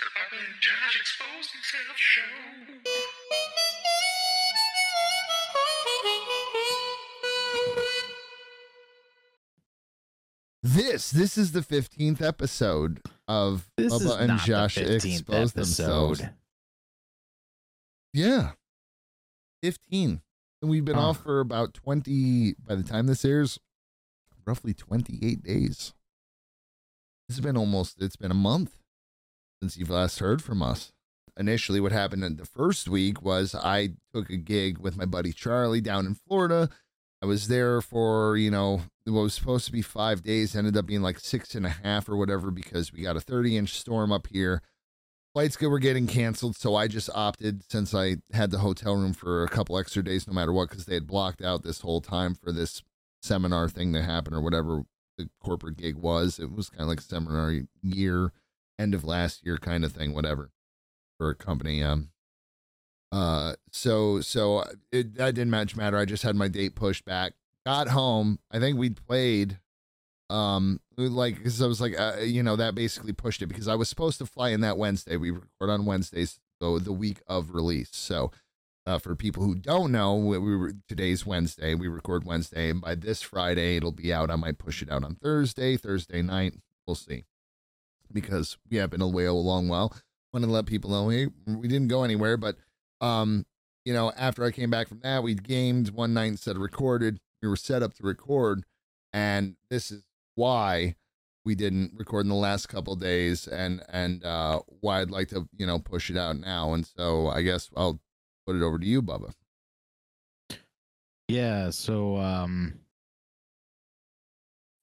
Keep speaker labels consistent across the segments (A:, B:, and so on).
A: the Bubba and Josh Expose Themselves show.
B: This this is the fifteenth episode of
C: This
B: Bubba and Josh
C: the 15th
B: expose themselves. Yeah, fifteen, and we've been
C: Huh.
B: off for about twenty. By the time this airs, roughly twenty-eight days. It's been almost. It's been a month since you've last heard from us. Initially, what happened in the first week was I took a gig with my buddy Charlie down in Florida. I was there for, you know, what was supposed to be five days, ended up being like six and a half or whatever because we got a 30 inch storm up here. Flights were getting canceled, so I just opted since I had the hotel room for a couple extra days, no matter what, because they had blocked out this whole time for this seminar thing to happen or whatever the corporate gig was. It was kind of like seminar year, end of last year kind of thing, whatever, for a company. Um, uh, so so it that didn't much matter. I just had my date pushed back. Got home. I think we'd played. Um, like because I was like, uh, you know, that basically pushed it because I was supposed to fly in that Wednesday. We record on Wednesdays, so the week of release. So, uh, for people who don't know, we, we were today's Wednesday. We record Wednesday, and by this Friday, it'll be out. I might push it out on Thursday, Thursday night. We'll see, because we have been away a long while. Want to let people know, hey, we didn't go anywhere, but um, you know, after I came back from that, we gamed one night instead of recorded. We were set up to record, and this is why we didn't record in the last couple days, and and uh, why I'd like to you know push it out now. And so I guess I'll put it over to you, Bubba.
C: Yeah, so um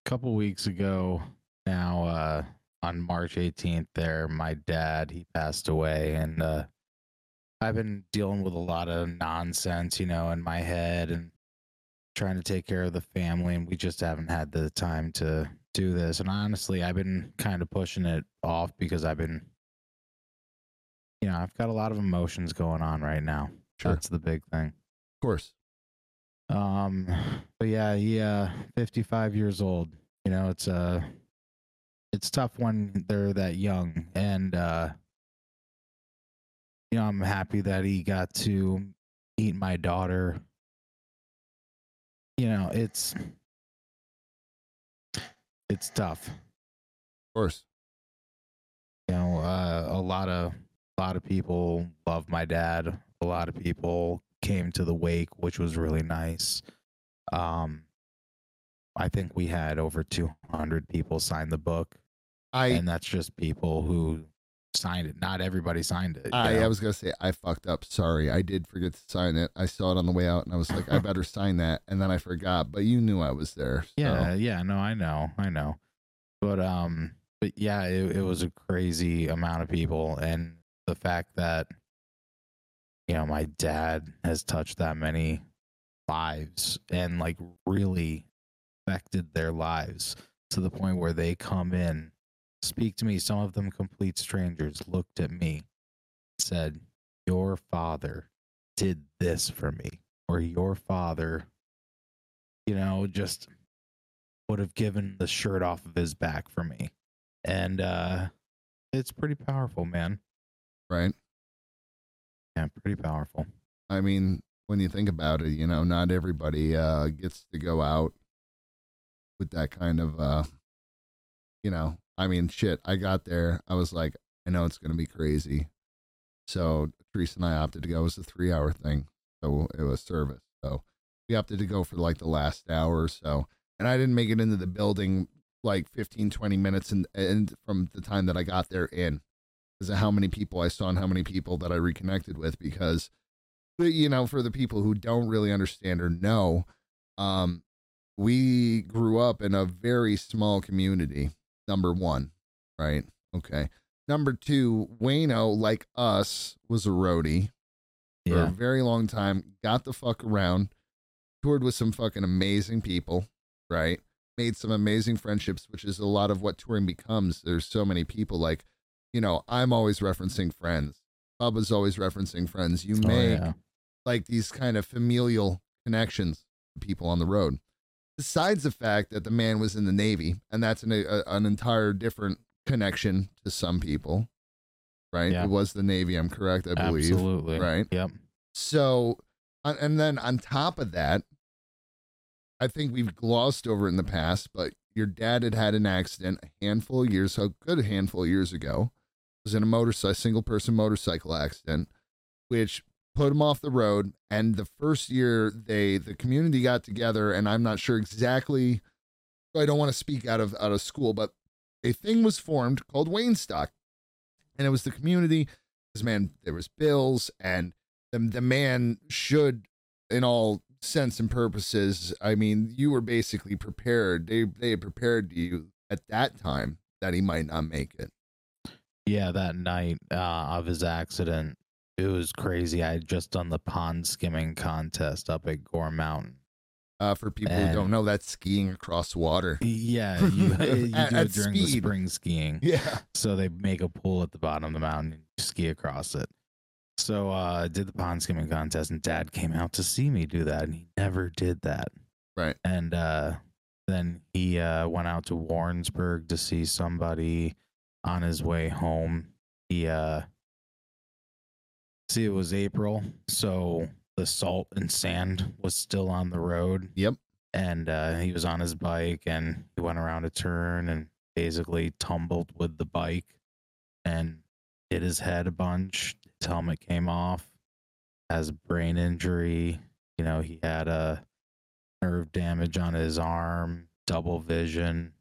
C: a couple weeks ago now uh on March 18th there my dad he passed away and uh I've been dealing with a lot of nonsense, you know, in my head and trying to take care of the family and we just haven't had the time to do this. And honestly, I've been kind of pushing it off because I've been you know, I've got a lot of emotions going on right now.
B: Sure.
C: That's the big thing.
B: Of course.
C: Um, but yeah, he uh, 55 years old. You know, it's uh it's tough when they're that young, and uh, you know, I'm happy that he got to meet my daughter. You know, it's it's tough.
B: Of course.
C: You know, uh, a lot of a lot of people love my dad. A lot of people came to the wake, which was really nice. Um, I think we had over 200 people sign the book,
B: I
C: and that's just people who signed it. Not everybody signed it.
B: I. I was gonna say I fucked up. Sorry, I did forget to sign it. I saw it on the way out, and I was like, I better sign that, and then I forgot. But you knew I was there. so-
C: Yeah, yeah, no, I know, I know. But um but yeah, it, it was a crazy amount of people and the fact that you know, my dad has touched that many lives and like really affected their lives to the point where they come in, speak to me, some of them complete strangers, looked at me, said, Your father did this for me, or your father, you know, just would have given the shirt off of his back for me. And uh it's pretty powerful, man.
B: right.
C: Yeah, pretty powerful.
B: I mean, when you think about it, you know, not everybody uh, gets to go out with that kind of, uh, you know, I mean, shit. I got there. I was like, I know it's to be crazy. So Teresa and I opted to go. It was a three hour thing. So it was service. So we opted to go for like the last hour or so. And I didn't make it into the building like 15, 20 minutes and, and from the time that I got there in because of how many people I saw and how many people that I reconnected with because you know, for the people who don't really understand or know, um, we grew up in a very small community. Number one, right? Okay. Number two, Wayno, like us, was a roadie for a very long time. Got the fuck around, toured with some fucking amazing people, right? Made some amazing friendships, which is a lot of what touring becomes. There's so many people. Like, you know, I'm always referencing friends. Bubba's always referencing friends. You
C: Oh,
B: make
C: yeah.
B: like these kind of familial connections to people on the road. Besides the fact that the man was in the Navy, and that's an, a, an entire different connection to some people. right?
C: Yeah.
B: It was the Navy. I'm correct, I believe.
C: Absolutely.
B: right?
C: Yep.
B: So, and then on top of that, I think we've glossed over it in the past, but your dad had had an accident a handful of years, a good handful of years ago. Was in a motorcycle, single person motorcycle accident, which put him off the road. And the first year, they the community got together, and I'm not sure exactly. I don't want to speak out of out of school, but a thing was formed called Wayne Stock, and it was the community. Because man, there was bills and the, the man should in all sense and purposes i mean you were basically prepared they they had prepared you at that time that he might not make it
C: Yeah, that night uh, of his accident, it was crazy. I had just done the pond skimming contest up at Gore Mountain.
B: uh, for people who don't know that's skiing across water
C: Yeah, you, you
B: At-
C: do it during the spring skiing.
B: yeah
C: So they make a pool at the bottom of the mountain and you ski across it. So uh, I did the pond skimming contest, and Dad came out to see me do that, and he never did that.
B: Right.
C: And uh, then he uh, went out to Warrensburg to see somebody on his way home. He uh, see it was April, so the salt and sand was still on the road
B: yep
C: and uh, he was on his bike and he went around a turn and basically tumbled with the bike and hit his head a bunch. His helmet came off, has brain injury. You know, he had a nerve damage on his arm, double vision.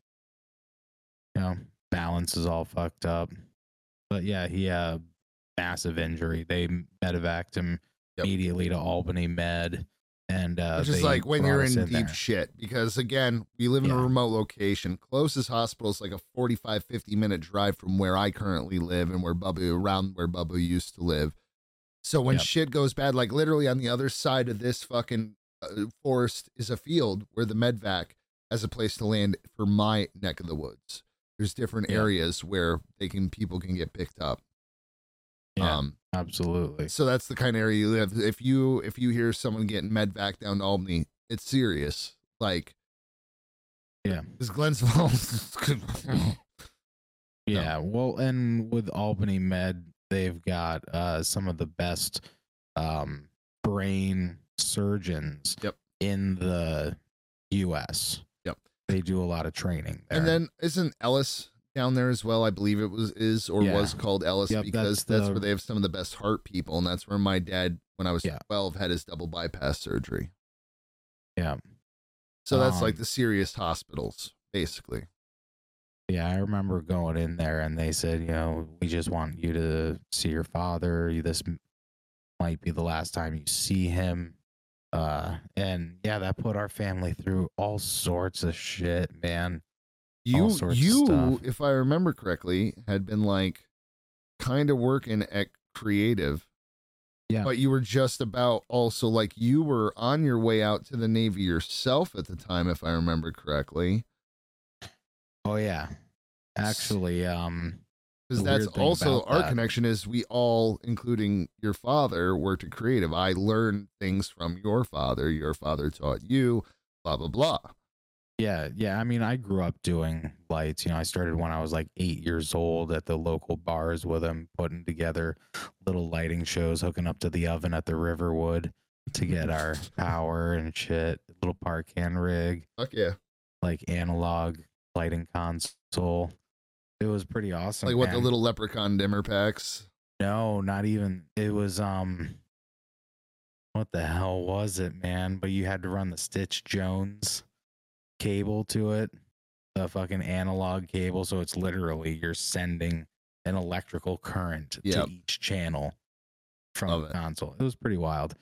C: You know, balance is all fucked up. But yeah, he a massive injury. They medevaced him
B: Yep.
C: immediately to Albany Med. And uh,
B: which is like when you're
C: us
B: in, deep
C: there.
B: shit because again we live in a remote location closest hospital is like a 45 50 minute drive from where i currently live and where bubba around where bubba used to live so when
C: Yep.
B: shit goes bad like literally on the other side of this fucking uh, forest is a field where the medvac has a place to land for my neck of the woods there's different
C: Yeah.
B: areas where they can people can get picked up
C: Yeah,
B: um
C: absolutely.
B: so that's the kind of area you live. If you if you hear someone getting medvac down to Albany, it's serious. Like,
C: Yeah.
B: because Glens Falls.
C: Yeah, well, and with Albany Med, they've got uh, some of the best um, brain surgeons
B: Yep.
C: in the U.S.
B: Yep.
C: They do a lot of training there.
B: and then isn't Ellis down there as well? I believe it was is or
C: Yeah.
B: was called Ellis
C: Yep,
B: because
C: that's
B: that's,
C: the-
B: where they have some of the best heart people, and that's where my dad, when I was
C: Yeah.
B: twelve, had his double bypass surgery.
C: yeah,
B: So that's like
C: Um,
B: the serious hospitals, basically.
C: yeah, I remember going in there, and they said, you know, we just want you to see your father. This might be the last time you see him. Uh, and yeah, that put our family through all sorts of shit, man.
B: You you, if I remember correctly, had been like kind of working at creative.
C: Yeah.
B: But you were just about also like you were on your way out to the Navy yourself at the time, if I remember correctly.
C: Oh yeah. Actually, um
B: Because that's also our
C: that-
B: connection is we all, including your father, worked at creative. I learned things from your father. Your father taught you, blah blah blah.
C: Yeah, yeah, I mean I grew up doing lights, you know, I started when I was like 8 years old at the local bars with them, putting together little lighting shows hooking up to the oven at the Riverwood to get our power and shit, little par can rig,
B: Fuck yeah!
C: like analog lighting console. It was pretty awesome.
B: Like what the little Leprecon dimmer packs.
C: No, not even. It was um what the hell was it, man? But you had to run the Cinch Jones cable to it. The fucking analog cable, so it's literally you're sending an electrical current
B: Yep.
C: to each channel from
B: Love
C: the
B: it.
C: console. It was pretty wild.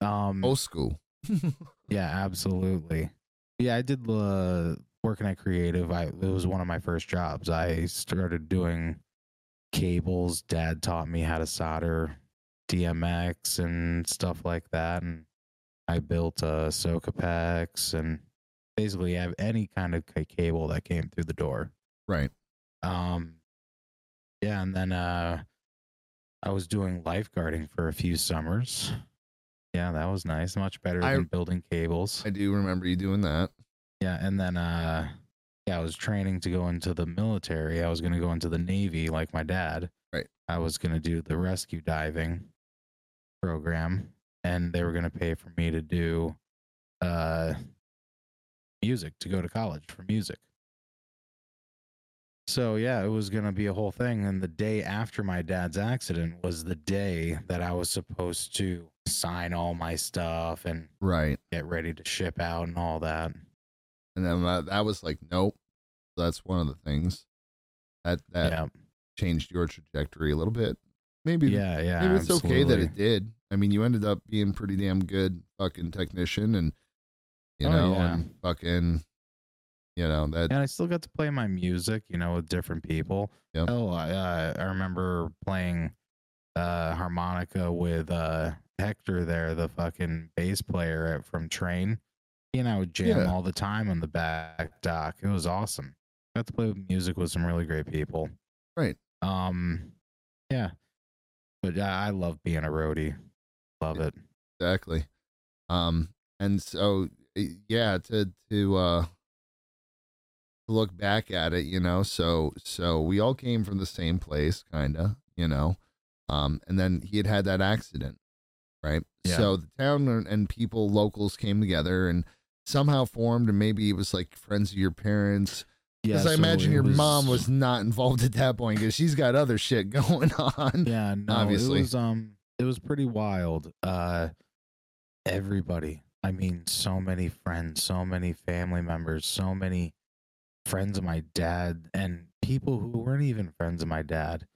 C: Um
B: Old school.
C: yeah, absolutely. Yeah, I did uh, working at Creative. I it was one of my first jobs. I started doing cables. Dad taught me how to solder DMX and stuff like that, and I built a Socapex and basically have any kind of cable that came through the door.
B: Right.
C: Um, yeah, and then uh, I was doing lifeguarding for a few summers. Yeah, that was nice. Much better
B: I-
C: than building cables.
B: I do remember you doing that.
C: Yeah, and then uh yeah, I was training to go into the military. I was going to go into the navy like my dad.
B: Right.
C: I was going to do the rescue diving program, and they were going to pay for me to do uh, music to go to college for music. So yeah, it was going to be a whole thing. And the day after my dad's accident was the day that I was supposed to sign all my stuff and
B: Right.
C: get ready to ship out and all that.
B: And then that, that was like, nope. That's one of the things that that
C: yeah,
B: changed your trajectory a little bit. Maybe
C: yeah, yeah.
B: maybe it's okay that it did. I mean, you ended up being pretty damn good fucking technician, and you
C: Oh,
B: know,
C: yeah.
B: and fucking, you know that.
C: and I still got to play my music, you know, with different people. Oh, I, uh, I remember playing uh, harmonica with uh, Hector there, the fucking bass player at, from Train. He and I would jam
B: Yeah.
C: all the time on the back dock. It was awesome. Got to play with music with some really great people.
B: Right.
C: Um, yeah. But yeah, I love being a roadie. Love it.
B: exactly um and so yeah to to uh to look back at it you know so so we all came from the same place kind of you know um and then he had had that accident right
C: Yeah.
B: so the town and- people locals came together and somehow formed and maybe it was like friends of your parents
C: Yeah.
B: because i
C: so
B: imagine your mom was not involved at that point because she's got other shit going on
C: Yeah, no,
B: obviously.
C: it was um it was pretty wild. Uh everybody. I mean, so many friends, so many family members, so many friends of my dad and people who weren't even friends of my dad.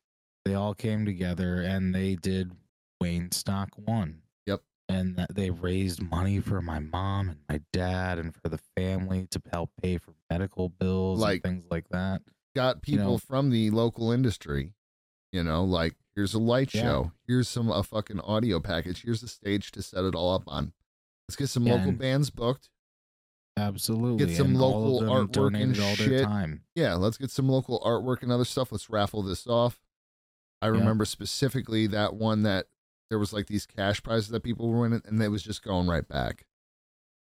C: They all came together and they did Wayne Stock 1.
B: Yep.
C: And they raised money for my mom and my dad and for the family to help pay for medical bills
B: Like-
C: and things like that.
B: got
C: You
B: people
C: know-
B: from the local industry. You know, like here's a light
C: Yeah.
B: show, here's some a fucking audio package, here's a stage to set it all up on. Let's get some
C: Yeah,
B: local
C: and-
B: bands booked.
C: Absolutely.
B: Get some
C: and
B: local artwork and
C: donated all their
B: shit.
C: time.
B: Yeah, let's get some local artwork and other stuff. Let's raffle this off. I
C: Yeah.
B: remember specifically that one that there was like these cash prizes that people were winning, and it was just going right back.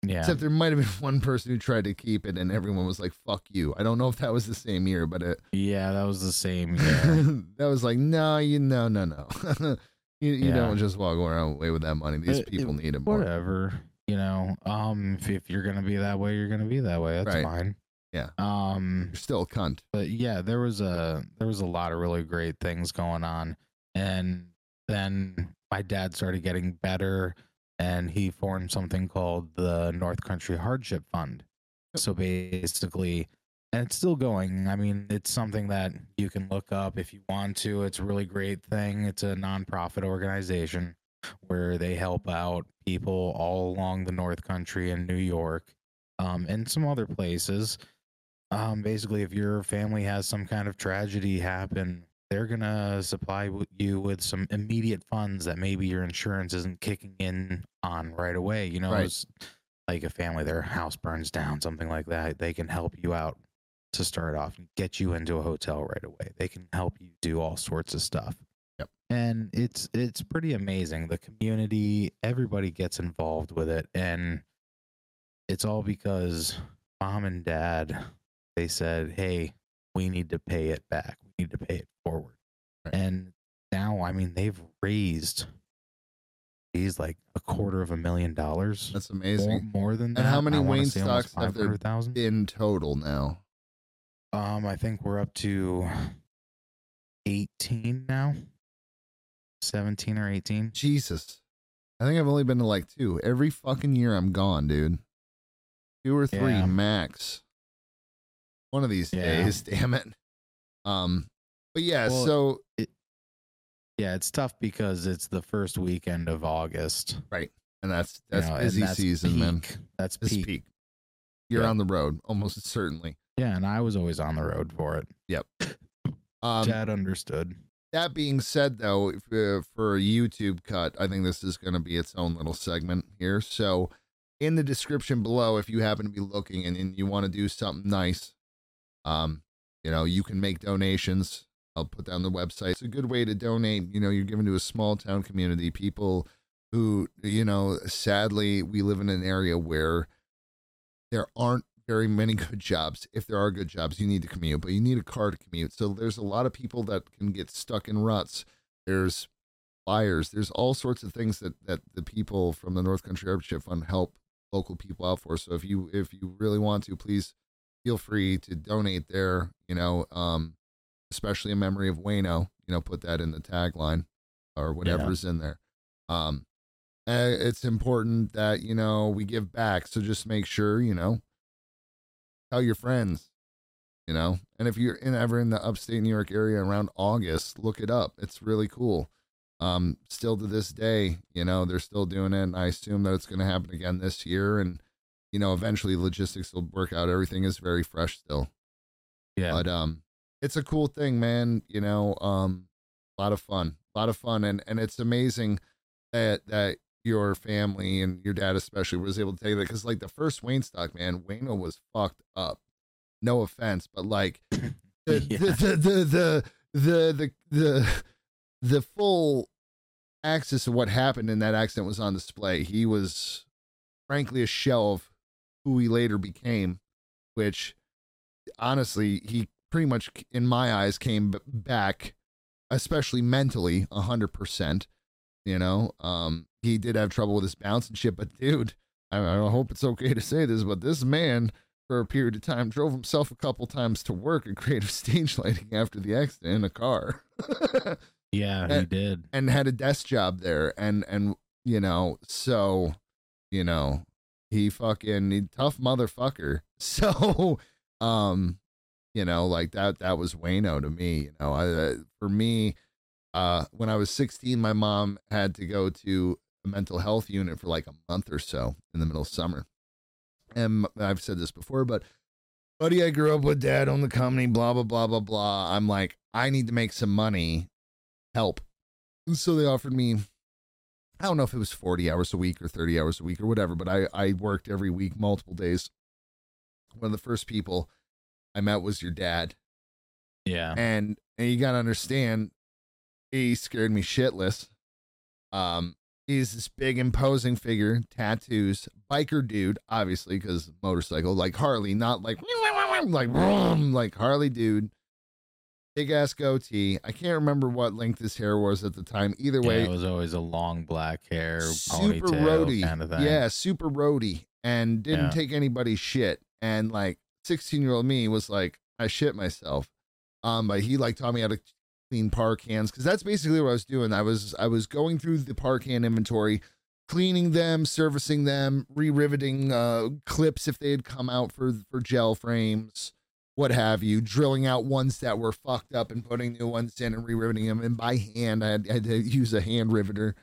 C: Yeah.
B: Except there might have been one person who tried to keep it, and everyone was like, "Fuck you." I don't know if that was the same year, but it
C: Yeah, that was the same year.
B: that was like, no, you no, no, no. you you
C: Yeah.
B: don't just walk around away with that money. These
C: It- it-
B: people need it more.
C: Whatever. You know, um, if, if you're gonna be that way, you're gonna be that way. That's
B: Right.
C: fine.
B: Yeah.
C: Um,
B: You're still a cunt.
C: but yeah, there was a there was a lot of really great things going on, and then my dad started getting better, and he formed something called the North Country Hardship Fund. So basically, and it's still going. I mean, it's something that you can look up if you want to. It's a really great thing. It's a nonprofit organization where they help out people all along the North Country in New York, um, and some other places. Um, basically, if your family has some kind of tragedy happen, they're gonna supply you with some immediate funds that maybe your insurance isn't kicking in on right away. You know,
B: Right.
C: like a family, their house burns down, something like that. They can help you out to start off and get you into a hotel right away. They can help you do all sorts of stuff. And it's it's pretty amazing. The community, everybody gets involved with it, and it's all because mom and dad they said, "Hey, we need to pay it back. We need to pay it forward."
B: Right.
C: And now, I mean, they've raised he's like a quarter of a million dollars.
B: That's amazing.
C: more than that.
B: And how many
C: I
B: Wayne stocks have there
C: 500,000?
B: In total now.
C: Um, I think we're up to 18 now. 17 or 18.
B: Jesus. I think I've only been to like two. Every fucking year I'm gone, dude. Two or three
C: Yeah.
B: max. One of these
C: Yeah.
B: days, damn it. Um, but yeah,
C: Well,
B: so
C: Yeah, it's tough because it's the first weekend of August. Right.
B: And that's
C: you
B: that's
C: know,
B: busy
C: that's
B: season, man.
C: peak. That's peak.
B: peak. You're
C: Yeah.
B: on the road, almost certainly.
C: Yeah, and I was always on the road for it. Yep.
B: Um,
C: Dad understood.
B: That being said, though, if, uh, for a YouTube cut, I think this is going to be its own little segment here. So, in the description below, if you happen to be looking and, and you want to do something nice, um, you know, you can make donations. I'll put down the website. It's a good way to donate. You know, you're giving to a small town community, people who, you know, sadly, we live in an area where there aren't very many good jobs. If there are good jobs, you need to commute, but you need a car to commute. So there's a lot of people that can get stuck in ruts. There's flyers. There's all sorts of things that that the people from the North Country Hardship Fund help local people out for. So if you if you really want to, please feel free to donate there. You know, um, especially in memory of Wayno. You know, put that in the tagline or whatever's in there. Um, uh, it's important that you know we give back. So just make sure you know tell your friends. You know, and if you're in ever in the upstate New York area around August, look it up. It's really cool. Um, still to this day, you know, they're still doing it. And I assume that it's going to happen again this year. And, you know, eventually logistics will work out. Everything is very fresh still.
C: Yeah.
B: But, um, it's a cool thing, man. You know, um, a lot of fun, a lot of fun. And, and it's amazing that, that your family and your dad especially was able to take that. Cause like the first Wayne stock, man, Wayno was fucked up. No offense, but like the,
C: Yeah.
B: the, the, the, the, the, the, the, the full axis of what happened in that accident was on display. He was frankly a shell of who he later became, which honestly, he pretty much, in my eyes, came back, especially mentally, a hundred percent. You know, um, he did have trouble with his bounce and shit, but dude, I, I hope it's okay to say this, but this man, for a period of time, drove himself a couple times to work at creative stage lighting after the accident in a car.
C: Yeah, he did.
B: and had a desk job there and and you know so you know he fucking he, tough motherfucker so um you know like that that was Wayno to me you know I, uh, for me uh when I was 16 my mom had to go to mental health unit for like a month or so in the middle of summer. And I've said this before but buddy I grew up with dad on the company blah blah blah blah blah. I'm like I need to make some money. Help. And so they offered me i don't know if it was 40 hours a week or 30 hours a week or whatever but i i worked every week multiple days. One of the first people i met was your dad.
C: Yeah.
B: and and you gotta understand he scared me shitless. Um he's this big imposing figure tattoos biker dude obviously because motorcycle like harley not like like vroom, like harley dude. Big ass goatee. I can't remember what length his hair was at the time. Either
C: Yeah,
B: way
C: it was always a long black hair,
B: super roady
C: kind of thing.
B: yeah super roady and didn't
C: Yeah.
B: take anybody's shit. And like 16 year old me was like i shit myself. Um but he like taught me how to clean par cans because that's basically what i was doing. I was i was going through the par can inventory cleaning them servicing them re-riveting uh clips if they had come out for for gel frames what have you drilling out ones that were fucked up and putting new ones in and re-riveting them and by hand i had, I had to use a hand riveter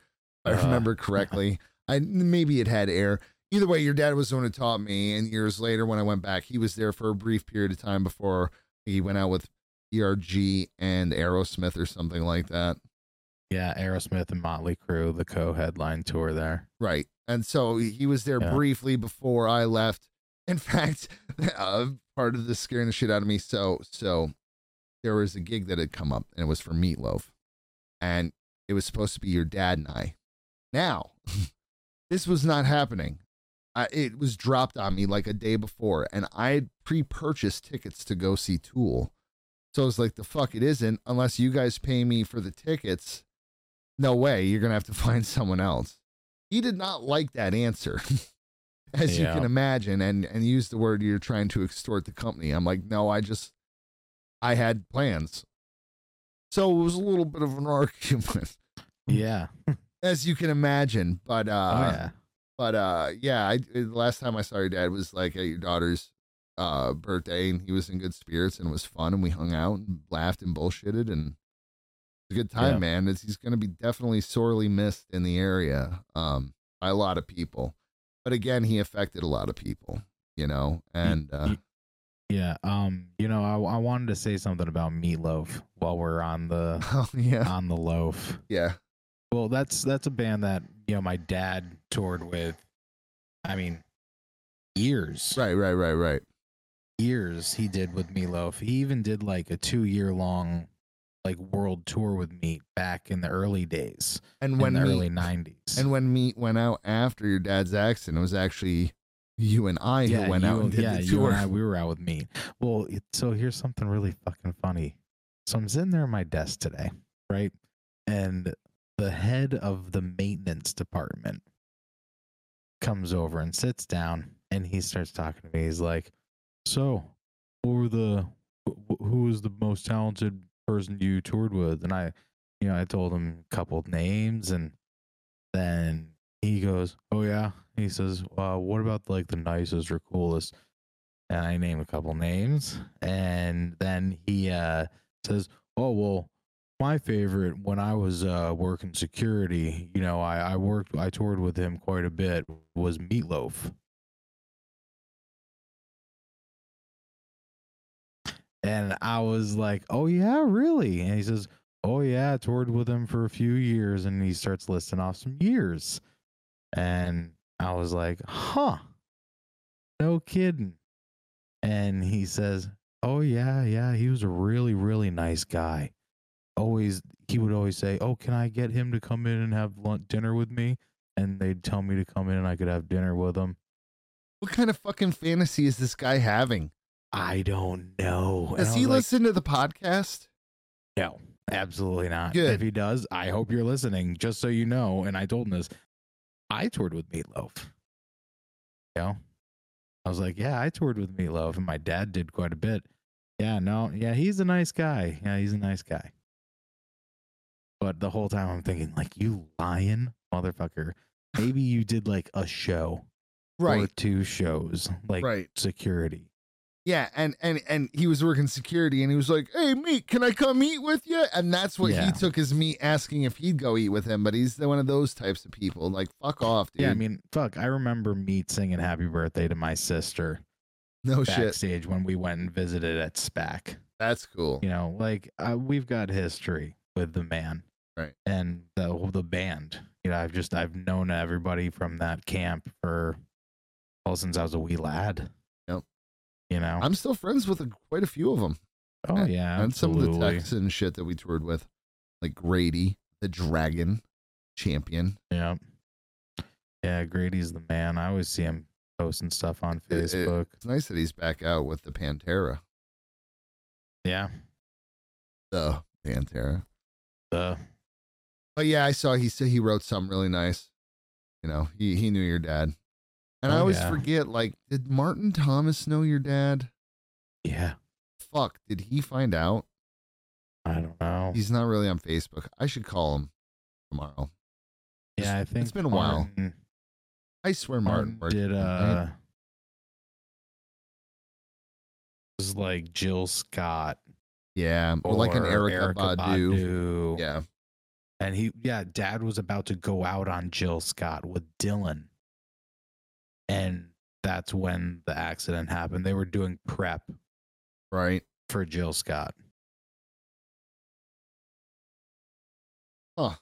B: if i
C: Uh.
B: remember correctly. I maybe it had air. Either way your dad was the one who taught me. And years later when i went back he was there for a brief period of time before he went out with erg and aerosmith or something like that
C: Yeah, Aerosmith and Motley Crue, the co-headline tour there.
B: Right. And so he was there
C: Yeah.
B: briefly before I left. In fact, uh, part of this scaring the shit out of me. So, so there was a gig that had come up and it was for Meatloaf. And it was supposed to be your dad and I. Now, this was not happening. I, it was dropped on me like a day before, and I had pre purchased tickets to go see Tool. So I was like, the fuck it isn't, unless you guys pay me for the tickets. No way, you're going to have to find someone else he did not like that answer as you can imagine and and use the word you're trying to extort the company i'm like no i just i had plans so it was a little bit of an argument
C: Yeah.
B: as you can imagine but uh
C: oh yeah.
B: but uh yeah i the last time i saw your dad was like at your daughter's uh birthday and he was in good spirits and it was fun and we hung out and laughed and bullshitted and it was a good time
C: Yeah.
B: man it's, he's gonna be definitely sorely missed in the area um by a lot of people but again he affected a lot of people you know and uh
C: Yeah. Um. You know, I I wanted to say something about meatloaf while we're on the
B: oh yeah
C: on the loaf.
B: yeah
C: Well, that's that's a band that you know my dad toured with. I mean, years,
B: right right right right
C: years he did with Meatloaf. He even did like a two year long like world tour with me back in the early days,
B: and
C: in
B: when
C: the
B: me,
C: early nineties.
B: and when meat went out after your dad's accident it was actually You and I who went
C: you,
B: out and did
C: yeah,
B: the
C: you
B: tour.
C: and I, we were out with me. Well, it, so here's something really fucking funny. So I'm sitting there at my desk today, right? And the head of the maintenance department comes over and sits down and he starts talking to me. He's like, So, were the, who was the most talented person you toured with? And I, you know, I told him a couple names and then he goes, Oh, yeah. He says, uh, What about like the nicest or coolest? And I name a couple names. And then he uh, says, Oh, well, my favorite when I was uh, working security, you know, I, I worked, I toured with him quite a bit, was Meatloaf. And I was like, oh, yeah, really? And he says, oh, yeah, I toured with him for a few years. And he starts listing off some years. And I was like, huh, no kidding. And he says, oh, yeah, yeah, he was a really, really nice guy. Always, he would always say, oh, can I get him to come in and have lunch, dinner with me? And they'd tell me to come in and I could have dinner with him.
B: what kind of fucking fantasy is this guy having?
C: I don't know.
B: Does he
C: like,
B: listen to the podcast?
C: No, absolutely not.
B: Good.
C: If he does, I hope you're listening, just so you know. And I told him this. I toured with Meatloaf. You know? I was like, yeah, I toured with Meatloaf, and my dad did quite a bit. Yeah, no, yeah, he's a nice guy. Yeah, he's a nice guy. But the whole time I'm thinking, like, you lying motherfucker. Maybe you did like a show or
B: Right.
C: two shows, like
B: right.
C: security.
B: Yeah, and and and he was working security, and he was like, "Hey, meat, can I come eat with you?" And that's what
C: Yeah.
B: he took as me asking if he'd go eat with him. But he's the- one of those types of people. Like, fuck off, dude.
C: Yeah, I mean, fuck. I remember me singing "Happy Birthday" to my sister
B: no Oh, shit.
C: backstage when we went and visited at SPAC.
B: That's cool.
C: You know, like uh, we've got history with the man,
B: Right.
C: And the the band. You know, I've just I've known everybody from that camp for well since I was a wee lad. You know.
B: I'm still friends with a, quite a few of them,
C: oh yeah,
B: and some of the
C: absolutely.
B: Texan shit that we toured with, like Grady, the Dragon, Champion.
C: Yeah. Yeah, Grady's the man. I always see him posting stuff on
B: It- it-
C: Facebook.
B: It's nice that he's back out with the Pantera,
C: yeah.
B: the Pantera.
C: The
B: But yeah, I saw he said he wrote something really nice. You know, he he knew your dad. And I
C: Oh,
B: always
C: yeah.
B: forget, like, did Martin Thomas know your dad?
C: yeah.
B: Fuck, did he find out?
C: I don't know.
B: He's not really on Facebook. I should call him tomorrow.
C: yeah, I think
B: it's been a while. I swear Martin,
C: Martin did uh
B: right?
C: was like Jill Scott
B: Yeah, or like an
C: or
B: Erykah, Badu.
C: Badu.
B: Yeah.
C: And he yeah, dad was about to go out on Jill Scott with Dylan. And that's when the accident happened. They were doing prep
B: Right.
C: for Jill Scott.
B: Huh.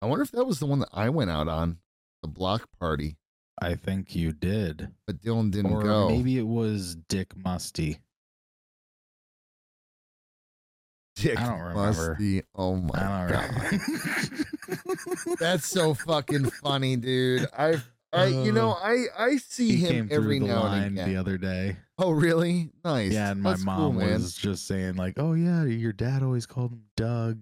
B: I wonder if that was the one that I went out on, the block party,
C: I think you did.
B: but Dylan didn't
C: or
B: go.
C: maybe it was Dick Musty.
B: Dick
C: I don't remember.
B: Musty. Oh my
C: I
B: god. That's so fucking funny, dude. I, I, you know, oh. I, I see
C: he
B: him every now and again.
C: the other day.
B: oh, really? Nice.
C: Yeah, and my
B: That's
C: mom
B: man.
C: was just saying like, "Oh yeah, your dad always called him Doug,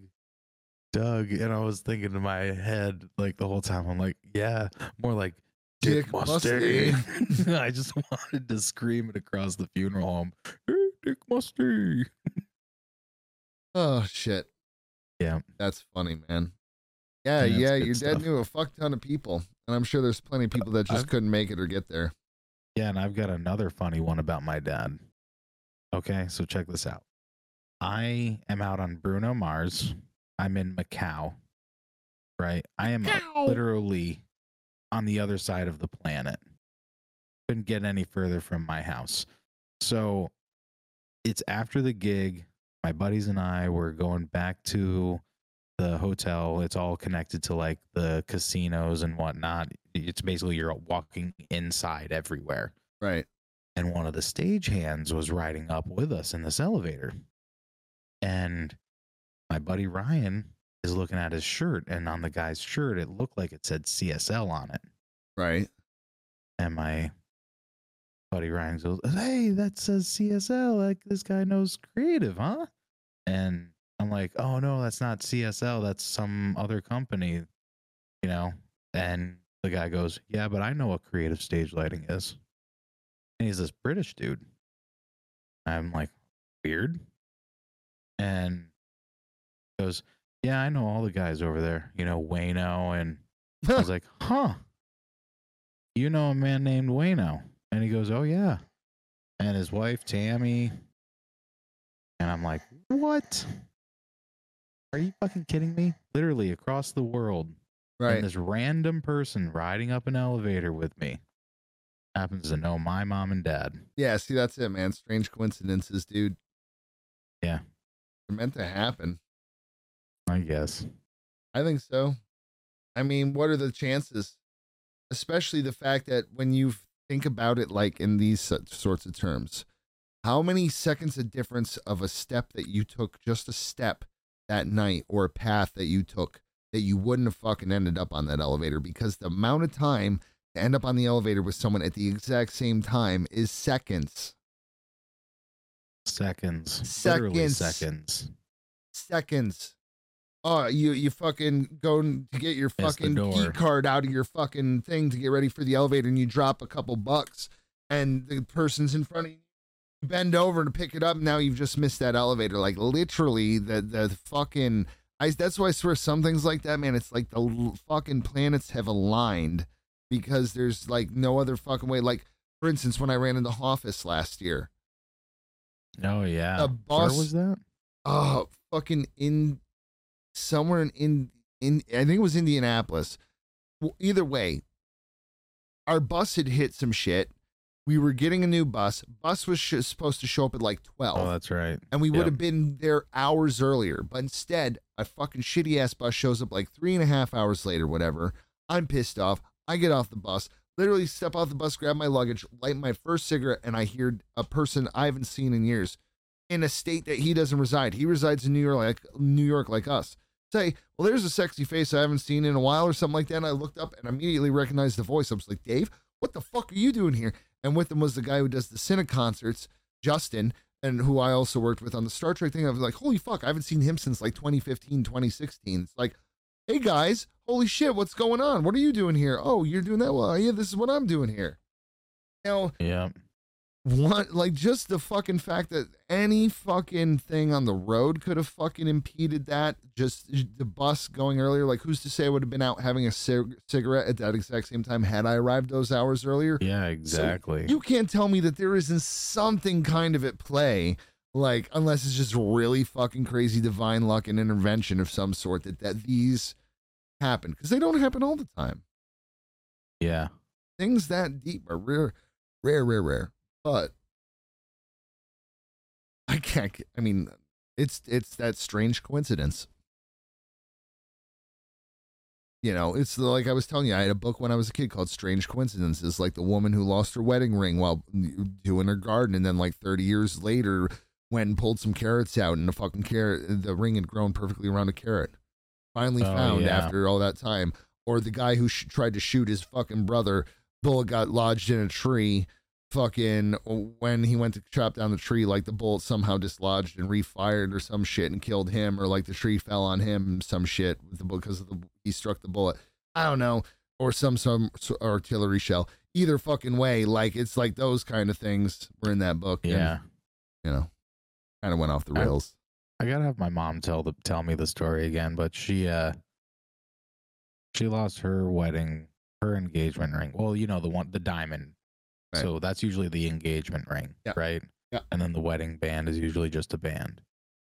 C: Doug," and I was thinking in my head like the whole time, I'm like, "Yeah, more like Dick,
B: Dick
C: Musty." I just wanted to scream it across the funeral home, "Hey, Dick Musty!"
B: Oh shit.
C: Yeah.
B: That's funny, man. Yeah,
C: Yeah,
B: yeah. Your dad
C: stuff.
B: knew a fuck ton of people, and I'm sure there's plenty of people that just
C: I've-
B: couldn't make it or get there.
C: Yeah, and I've got another funny one about my dad. Okay, so check this out. I am out on Bruno Mars. I'm in Macau. Right? I am literally on the other side of the planet. Couldn't get any further from my house. So it's after the gig. My buddies and I were going back to the hotel. It's all connected to like the casinos and whatnot. It's basically you're walking inside everywhere.
B: Right.
C: And one of the stagehands was riding up with us in this elevator. And my buddy Ryan is looking at his shirt, and on the guy's shirt, it looked like it said CSL on it.
B: Right.
C: And my buddy Ryan goes, "Hey, that says CSL. Like this guy knows creative, huh?" And I'm like, "Oh no, that's not CSL. That's some other company, you know." And the guy goes, "Yeah, but I know what creative stage lighting is." And he's this British dude. I'm like, "Weird." And he goes, "Yeah, I know all the guys over there. You know, Wayno and." I was like, huh. You know a man named Wayno? And he goes, oh, yeah. And his wife, Tammy. And I'm like, what? Are you fucking kidding me? Literally across the world.
B: right.
C: And this random person riding up an elevator with me happens to know my mom and dad.
B: Yeah, see, that's it, man. Strange coincidences, dude.
C: Yeah.
B: They're meant to happen.
C: I guess.
B: I think so. I mean, what are the chances? Especially the fact that when you think about it like in these sorts of terms, how many seconds of difference of a step that you took, just a step that night, or a path that you took that you wouldn't have fucking ended up on that elevator because the amount of time to end up on the elevator with someone at the exact same time is seconds.
C: Seconds. Literally
B: Seconds.
C: seconds.
B: seconds. Oh, you you fucking go to get your fucking key card out of your fucking thing to get ready for the elevator, and you drop a couple bucks, and the person's in front of you. Bend over to pick it up. Now you've just missed that elevator. Like literally, the the fucking. I that's why I swear some things like that, man. It's like the l- fucking planets have aligned because there's like no other fucking way. Like for instance, when I ran into office last year,
C: Oh, yeah.
B: The
C: Where
B: bus-
C: was that?
B: oh fucking in somewhere in in, in I think it was Indianapolis. Well, either way, our bus had hit some shit. We were getting a new bus. Bus was sh- supposed to show up at like twelve,
C: Oh, that's right.
B: and we would
C: yep.
B: have been there hours earlier. But instead, a fucking shitty ass bus shows up like three and a half hours later. Whatever. I'm pissed off. I get off the bus. Literally step off the bus, grab my luggage, light my first cigarette, and I hear a person I haven't seen in years in a state that he doesn't reside. He resides in New York, like New York, like us. Say, well, there's a sexy face I haven't seen in a while, or something like that. And I looked up and immediately recognized the voice. I was like, Dave, what the fuck are you doing here? And with him was the guy who does the CineConcerts, Justin, and who I also worked with on the Star Trek thing. I was like, holy fuck, I haven't seen him since like 2015, 2016. It's like, hey guys, holy shit, what's going on? What are you doing here? Oh, you're doing that? Well, yeah, this is what I'm doing here. Now,
C: Yeah.
B: What like just the fucking fact that any fucking thing on the road could have fucking impeded that just the bus going earlier like who's to say i would have been out having a cig- cigarette at that exact same time had i arrived those hours earlier
C: Yeah, exactly.
B: you can't tell me that there isn't something kind of at play like unless it's just really fucking crazy divine luck and intervention of some sort that that these happen because they don't happen all the time
C: yeah.
B: things that deep are rare, rare, rare, rare. But I can't. I mean, it's it's that strange coincidence. You know, it's like I was telling you. I had a book when I was a kid called Strange Coincidences, like the woman who lost her wedding ring while doing her garden, and then like thirty years later, went and pulled some carrots out, and the fucking carrot, the ring had grown perfectly around a carrot. Finally
C: Oh,
B: found
C: yeah.
B: after all that time or the guy who sh- tried to shoot his fucking brother bullet got lodged in a tree fucking when he went to chop down the tree like the bullet somehow dislodged and refired or some shit and killed him or like the tree fell on him some shit with the because of the he struck the bullet i don't know or some some artillery shell either fucking way like it's like those kind of things were in that book and,
C: Yeah.
B: you know kind of went off the
C: I-
B: rails
C: I gotta have my mom tell the tell me the story again, but she uh she lost her wedding her engagement ring. Well, you know, the one the diamond.
B: Right.
C: So that's usually the engagement ring,
B: Yeah.
C: right?
B: Yeah.
C: And then the wedding band is usually just a band.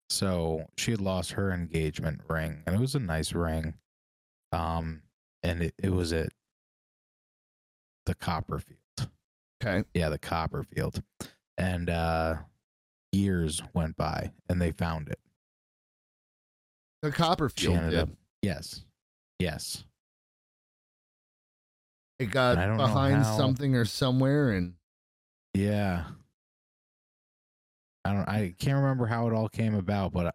C: So she had lost her engagement ring and it was a nice ring. Um and it, it was at the Copperfield.
B: okay
C: Yeah, the Copperfield. And uh years went by and they found it.
B: the copperfield
C: up yes. Yes.
B: It got
C: I don't know
B: behind something or somewhere and
C: Yeah. I don't I can't remember how it all came about, but uh,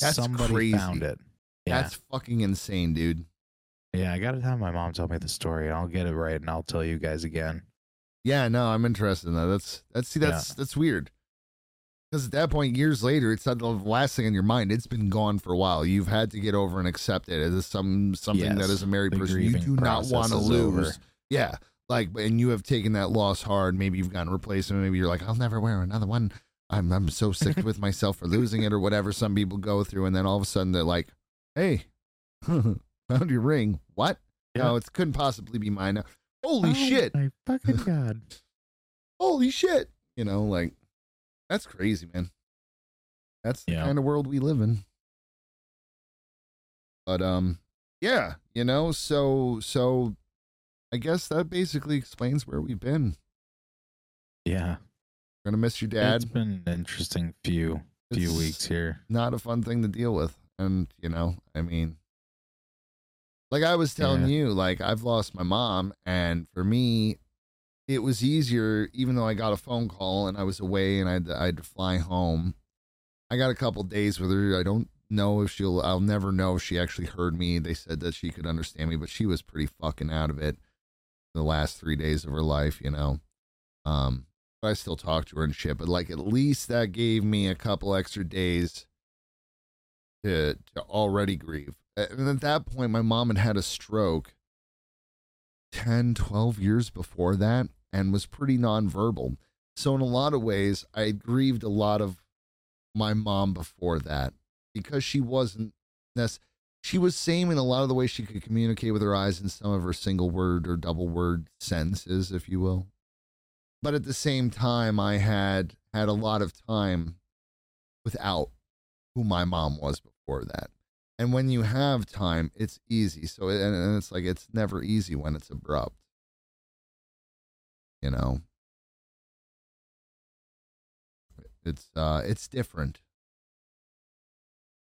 B: That's
C: somebody
B: crazy.
C: found it. Yeah.
B: that's fucking insane dude
C: yeah, I gotta have my mom tell me the story and I'll get it right and I'll tell you guys again.
B: Yeah, no, I'm interested in that. That's that's see that's that's weird. Because at that point, years later, it's not the last thing in your mind. It's been gone for a while. You've had to get over and accept it as some something that
C: Yes,
B: as a married person you do not want to lose.
C: over.
B: Yeah, like and you have taken that loss hard. Maybe you've gotten replacement. Maybe you're like, I'll never wear another one. I'm I'm so sick with myself for losing it or whatever. Some people go through, and then all of a sudden they're like, Hey, found your ring. What? No, it couldn't possibly be mine. Holy
C: Oh
B: shit!
C: My fucking god.
B: holy shit you know like that's crazy man that's the
C: Yeah.
B: kind of world we live in but um yeah you know so so i guess that basically explains where we've been
C: Yeah.
B: gonna miss your dad
C: It's been an interesting few few
B: It's
C: weeks here.
B: not a fun thing to deal with and you know i mean like i was telling
C: Yeah.
B: you like i've lost my mom and for me it was easier even though i got a phone call and i was away and i had to, I had to fly home i got a couple days with her i don't know if she'll i'll never know if she actually heard me they said that she could understand me but she was pretty fucking out of it the last three days of her life you know um but i still talk to her and shit but like at least that gave me a couple extra days to to already grieve. And at that point, my mom had had a stroke 10, 12 years before that and was pretty nonverbal. So, in a lot of ways, I grieved a lot of my mom before that because she wasn't nec- she was same in a lot of the ways she could communicate with her eyes in some of her single word or double word sentences, if you will. But at the same time, I had had a lot of time without who my mom was before that. And when you have time, it's easy. So, and, and it's like, it's never easy when it's abrupt. You know? It's, uh, it's different.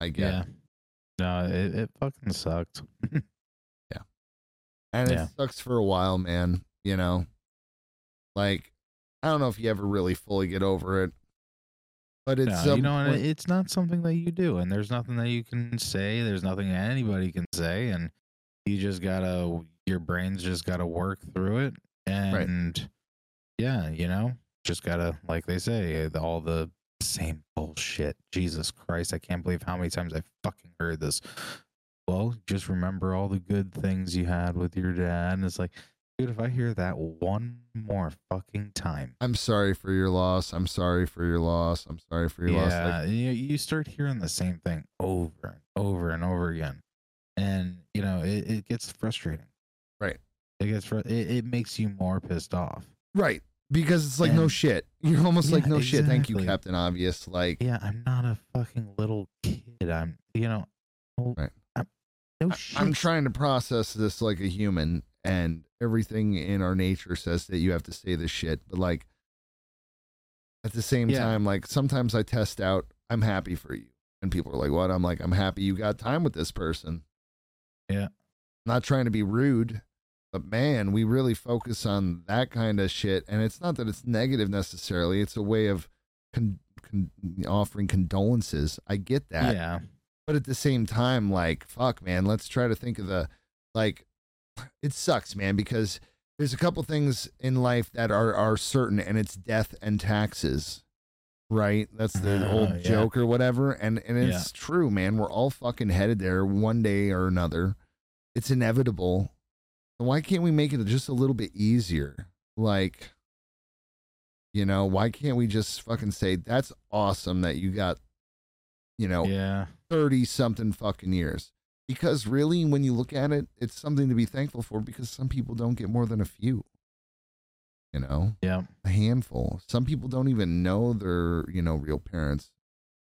B: I get
C: Yeah. No, it, it fucking sucked. Yeah.
B: And
C: Yeah.
B: it sucks for a while, man. You know? Like, I don't know if you ever really fully get over it. But it's,
C: no, you know,
B: when-
C: it's not something that you do, and there's nothing that you can say. There's nothing that anybody can say, and you just gotta, your brain's just gotta work through it, and yeah, you know, just gotta, like they say, all the same bullshit. Jesus Christ, I can't believe how many times I fucking heard this. Well, just remember all the good things you had with your dad, and it's like, dude, if I hear that one more fucking time,
B: I'm sorry for your loss. I'm sorry for your loss. I'm sorry for your loss.
C: yeah,
B: Like,
C: you, you start hearing the same thing over and over and over again, and you know it, it gets frustrating.
B: Right.
C: It gets fr- it, it makes you more pissed off.
B: right. Because it's like no shit. You're almost like
C: Yeah,
B: no shit. Thank you. Captain Obvious. Like
C: Yeah, I'm not a fucking little kid. I'm you know. oh,
B: Right.
C: I'm, no
B: I-
C: shit.
B: I'm trying to process this like a human, and everything in our nature says that you have to say this shit. But like at the same
C: Yeah.
B: time, like sometimes I test out, I'm happy for you. And people are like, what? I'm like, I'm happy you got time with this person.
C: Yeah.
B: Not trying to be rude, but man, we really focus on that kind of shit. And it's not that it's negative necessarily, it's a way of con- con- offering condolences. I get that
C: Yeah,
B: but at the same time like fuck man let's try to think of the like it sucks man because there's a couple things in life that are are certain and it's death and taxes right that's the
C: Uh,
B: old
C: yeah.
B: joke or whatever and and it's true man we're all fucking headed there one day or another it's inevitable why can't we make it just a little bit easier like you know why can't we just fucking say that's awesome that you got you know
C: yeah,
B: 30 something fucking years. Because really, when you look at it, it's something to be thankful for because some people don't get more than a few. You know,
C: yeah,
B: a handful. Some people don't even know their, you know, real parents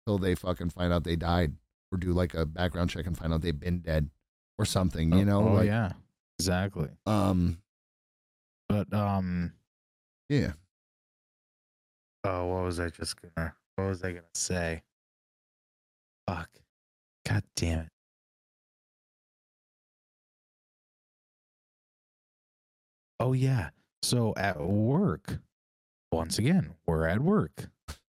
B: till they fucking find out they died or do like a background check and find out they've been dead or something, you oh, know?
C: oh
B: like,
C: yeah, exactly.
B: um,
C: But um,
B: yeah.
C: oh, what was I just gonna? What was I gonna say? Fuck. God damn it. Oh yeah. So at work, once again, we're at work.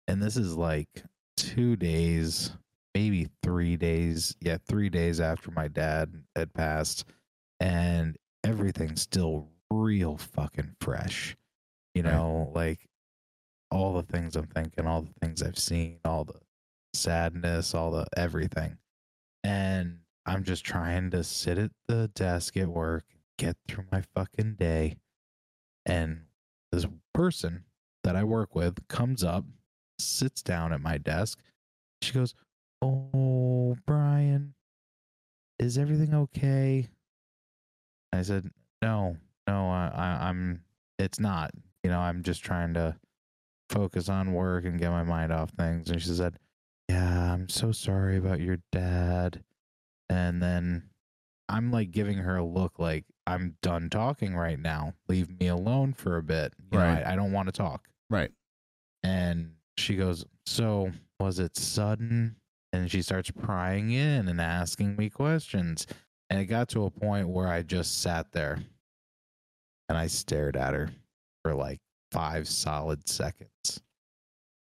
C: And this is like two days, maybe three days. Yeah, three days after my dad had passed. And everything's still real fucking fresh. You
B: Right.
C: know, like all the things I'm thinking, all the things I've seen, all the sadness, all the everything. And I'm just trying to sit at the desk at work, get through my fucking day. And this person that I work with comes up, sits down at my desk. She goes, Oh, Brian, is everything okay? I said, No, no, I, I, I'm, it's not. You know, I'm just trying to focus on work and get my mind off things. And she said, Yeah, I'm so sorry about your dad. And then I'm like giving her a look like I'm done talking right now. Leave me alone for a bit. You know,
B: Right.
C: I, I don't want to talk.
B: Right.
C: And she goes, So was it sudden? And she starts prying in and asking me questions. And it got to a point where I just sat there and I stared at her for like five solid seconds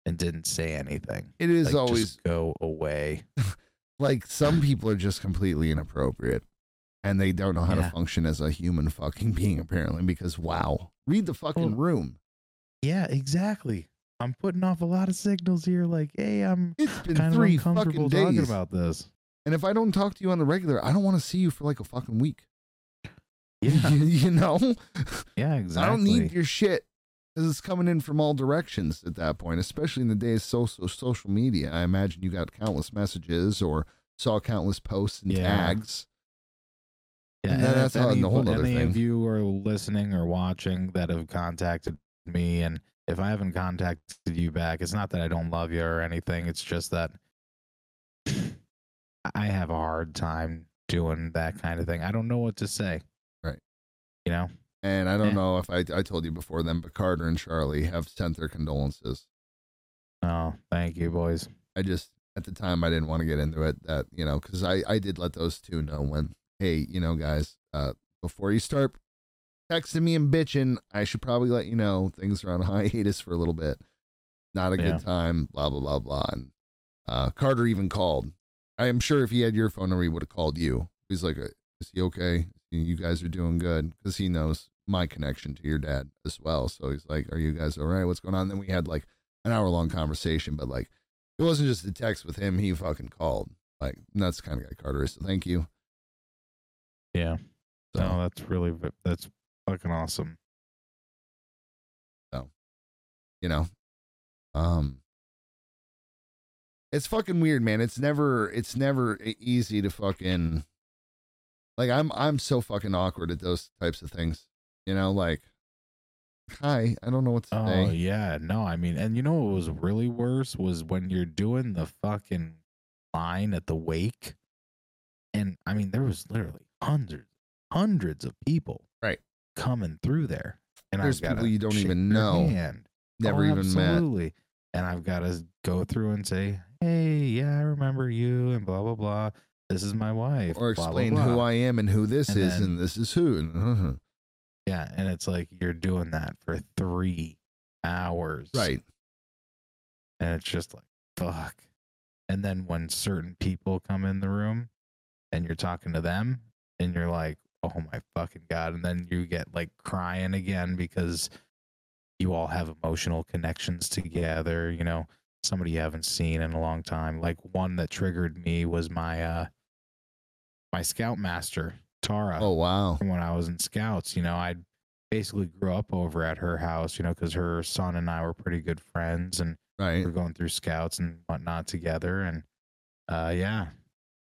C: and didn't say anything.
B: It is
C: Like,
B: always
C: just go away.
B: like some people are just completely inappropriate and they don't know how
C: Yeah.
B: to function as a human fucking being apparently because wow read the fucking
C: Well-
B: room
C: Yeah, exactly. I'm putting off a lot of signals here, like, hey, I'm
B: it's been
C: kind of
B: three
C: uncomfortable
B: fucking
C: talking
B: days
C: about this.
B: And if i don't talk to you on the regular i don't want to see you for like a fucking week
C: Yeah,
B: you know
C: yeah, exactly.
B: i don't need your shit because it's coming in from all directions at that point especially in the days of social social media i imagine you got countless messages or saw countless posts and
C: Yeah.
B: tags
C: Yeah,
B: And
C: and
B: that's how-
C: any,
B: the whole other
C: any
B: thing.
C: of you are listening or watching that have contacted me, and if I haven't contacted you back, it's not that I don't love you or anything. It's just that I have a hard time doing that kind of thing. I don't know what to say.
B: Right.
C: You know?
B: and i don't
C: Yeah.
B: know if I, I told you before then but carter and charlie have sent their condolences
C: Oh, thank you, boys.
B: I just at the time I didn't want to get into it that you know because I I did let those two know when hey you know guys uh before you start texting me and bitching I should probably let you know things are on hiatus for a little bit not a
C: Yeah.
B: good time blah blah blah blah and uh Carter even called I am sure if he had your phone number he would have called you he's like uh, is he okay you guys are doing good because he knows my connection to your dad as well so he's like are you guys all right what's going on then we had like an hour long conversation but like it wasn't just a text with him. He fucking called. Like that's the kind of guy Carter is. So thank you.
C: Yeah.
B: So
C: No, that's really that's fucking awesome.
B: So, you know, um, it's fucking weird, man. It's never it's never easy to fucking like I'm I'm so fucking awkward at those types of things. You know, like hi, I don't know what to
C: Oh
B: say.
C: yeah, no, I mean, and you know what was really worse was when you're doing the fucking line at the wake, and I mean there was literally hundreds, hundreds of people,
B: Right.
C: coming through there, and
B: There's people you don't even know. Never
C: Oh,
B: even met.
C: And I've got to go through and say, "Hey, yeah, I remember you," and blah blah blah. This is my wife,
B: Or
C: blah, blah,
B: explain who. I am and who this
C: And
B: is
C: then-
B: and this is who. And, uh-huh.
C: Yeah, and it's like you're doing that for three hours,
B: right.
C: And it's just like, fuck. And then when certain people come in the room and you're talking to them and you're like, oh my fucking God. And then you get like crying again because you all have emotional connections together, you know, somebody you haven't seen in a long time. Like one that triggered me was my, uh, my scoutmaster, Tara
B: Oh wow.
C: when I was in scouts. You know, I basically grew up over at her house, you know, because her son and I were pretty good friends and
B: Right.
C: we were going through scouts and whatnot together. And uh, yeah,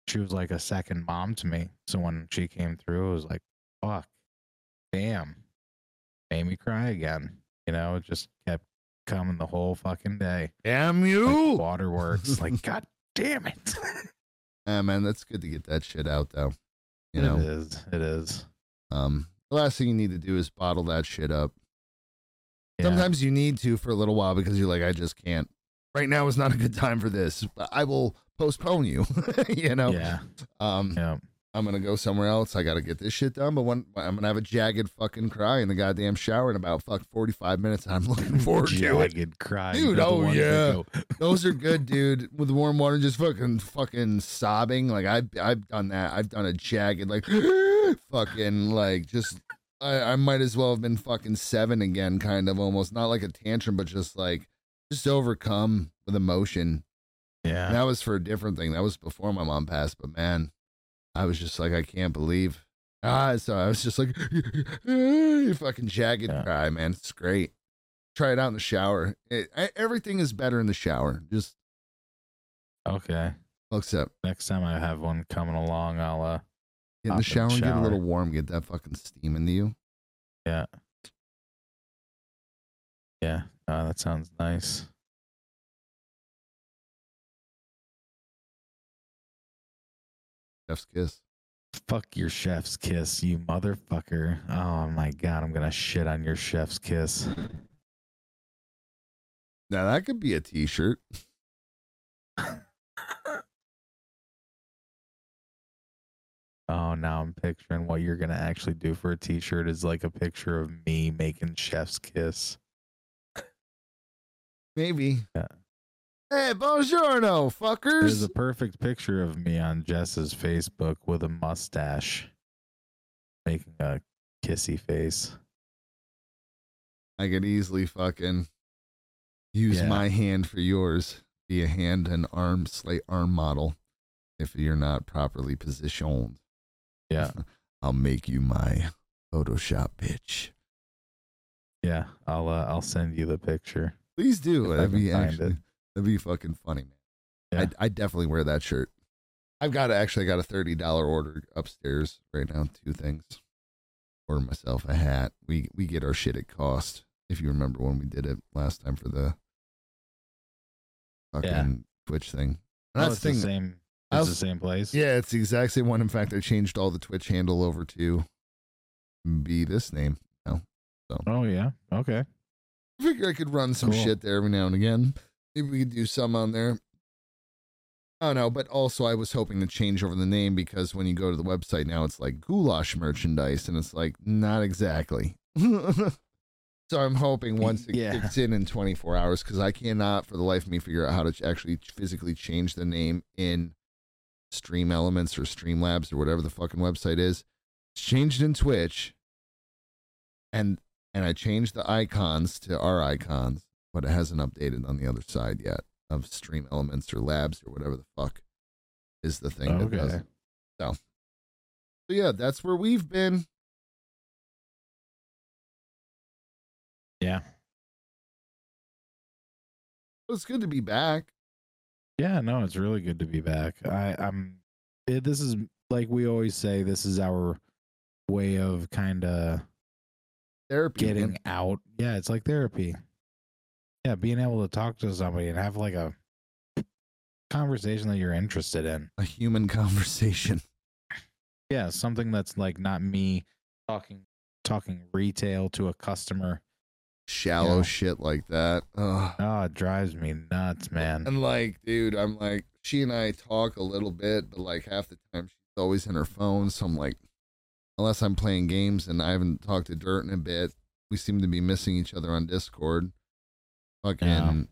C: she was like a second mom to me. So when she came through, it was like, fuck, damn, made me cry again. You know, it just kept coming the whole fucking day.
B: Damn
C: Like
B: you.
C: waterworks. like, God damn it.
B: Ah, man, that's good to get that shit out though. You
C: it
B: know,
C: is. It is.
B: um, the last thing you need to do is bottle that shit up.
C: Yeah.
B: Sometimes you need to for a little while because you're like, I just can't. Right now is not a good time for this. But I will postpone you. you know.
C: Yeah.
B: Um,
C: Yeah.
B: I'm gonna go somewhere else. I got to get this shit done. But when I'm gonna have a jagged fucking cry in the goddamn shower in about fuck 45 minutes, and I'm looking forward to it.
C: Jagged cry.
B: Dude,
C: You know, the
B: oh, yeah. Those are good, dude. With warm water, just fucking fucking sobbing. Like I've I've done that. I've done a jagged like fucking like just I, I might as well have been fucking seven again, kind of almost not like a tantrum, but just like just overcome with emotion.
C: Yeah.
B: And that was for a different thing. That was before my mom passed, but man, I was just like, I can't believe. Ah, so I was just like, you fucking jagged
C: Yeah.
B: cry, man. It's great. Try it out in the shower. It, I, everything is better in the shower. Just
C: Okay.
B: except
C: Next time I have one coming along, I'll uh
B: get in the
C: in the
B: shower and get a little warm, get that fucking steam into you.
C: yeah. Yeah. Uh, that sounds nice.
B: Chef's kiss.
C: Fuck your chef's kiss, you motherfucker. Oh my god, I'm gonna shit on your chef's kiss.
B: Now that could be a t-shirt.
C: Oh, now I'm picturing what you're gonna actually do for a t-shirt is like a picture of me making chef's kiss.
B: Maybe.
C: Yeah.
B: Hey, buongiorno, fuckers.
C: There's a perfect picture of me on Jess's Facebook with a mustache, making a kissy face.
B: I could easily fucking use
C: Yeah.
B: my hand for yours. Be a hand and arm, slight arm model. If you're not properly positioned,
C: Yeah,
B: I'll make you my Photoshop bitch.
C: yeah. I'll uh, I'll send you the picture.
B: Please do.
C: If I
B: That'd
C: can
B: be
C: find
B: actually
C: it.
B: That'd be fucking funny, man.
C: Yeah.
B: I'd, I'd definitely wear that shirt. I've got actually got a thirty dollar order upstairs right now. Two things. Order myself a hat. We we get our shit at cost. If you remember when we did it last time for the fucking
C: Yeah.
B: Twitch thing. That's the
C: same.
B: I
C: It's
B: was-
C: the same place.
B: Yeah, it's the exact same one. In fact, I changed all the Twitch handle over to be this name. now.
C: Oh yeah. Okay.
B: I figure I could run some
C: Cool.
B: shit there every now and again. Maybe we could do some on there. I don't know, but also I was hoping to change over the name because when you go to the website now, it's like goulash merchandise, and it's like not exactly. so I'm hoping once it
C: Yeah.
B: kicks in in 24 hours, because I cannot for the life of me figure out how to actually physically change the name in Stream Elements or Streamlabs or whatever the fucking website is. It's changed in Twitch, and and I changed the icons to our icons, but it hasn't updated on the other side yet of Stream Elements or Labs or whatever the fuck is the thing that does
C: Okay.
B: it. So, so yeah, that's where we've been.
C: Yeah.
B: It's good to be back.
C: Yeah. No, it's really good to be back. I I'm. It, this is like we always say. This is our way of kind of
B: Therapy.
C: getting
B: man.
C: out. Yeah, it's like therapy. Yeah, being able to talk to somebody and have like a conversation that you're interested in.
B: a human conversation.
C: Yeah, something that's like not me talking talking retail to a customer.
B: Shallow
C: Yeah.
B: shit like that. Ugh.
C: Oh, it drives me nuts, man.
B: And like, dude, I'm like, she and I talk a little bit, but like half the time she's always in her phone. So I'm like, unless I'm playing games and I haven't talked to Dirt in a bit, we seem to be missing each other on Discord. Fucking,
C: Yeah.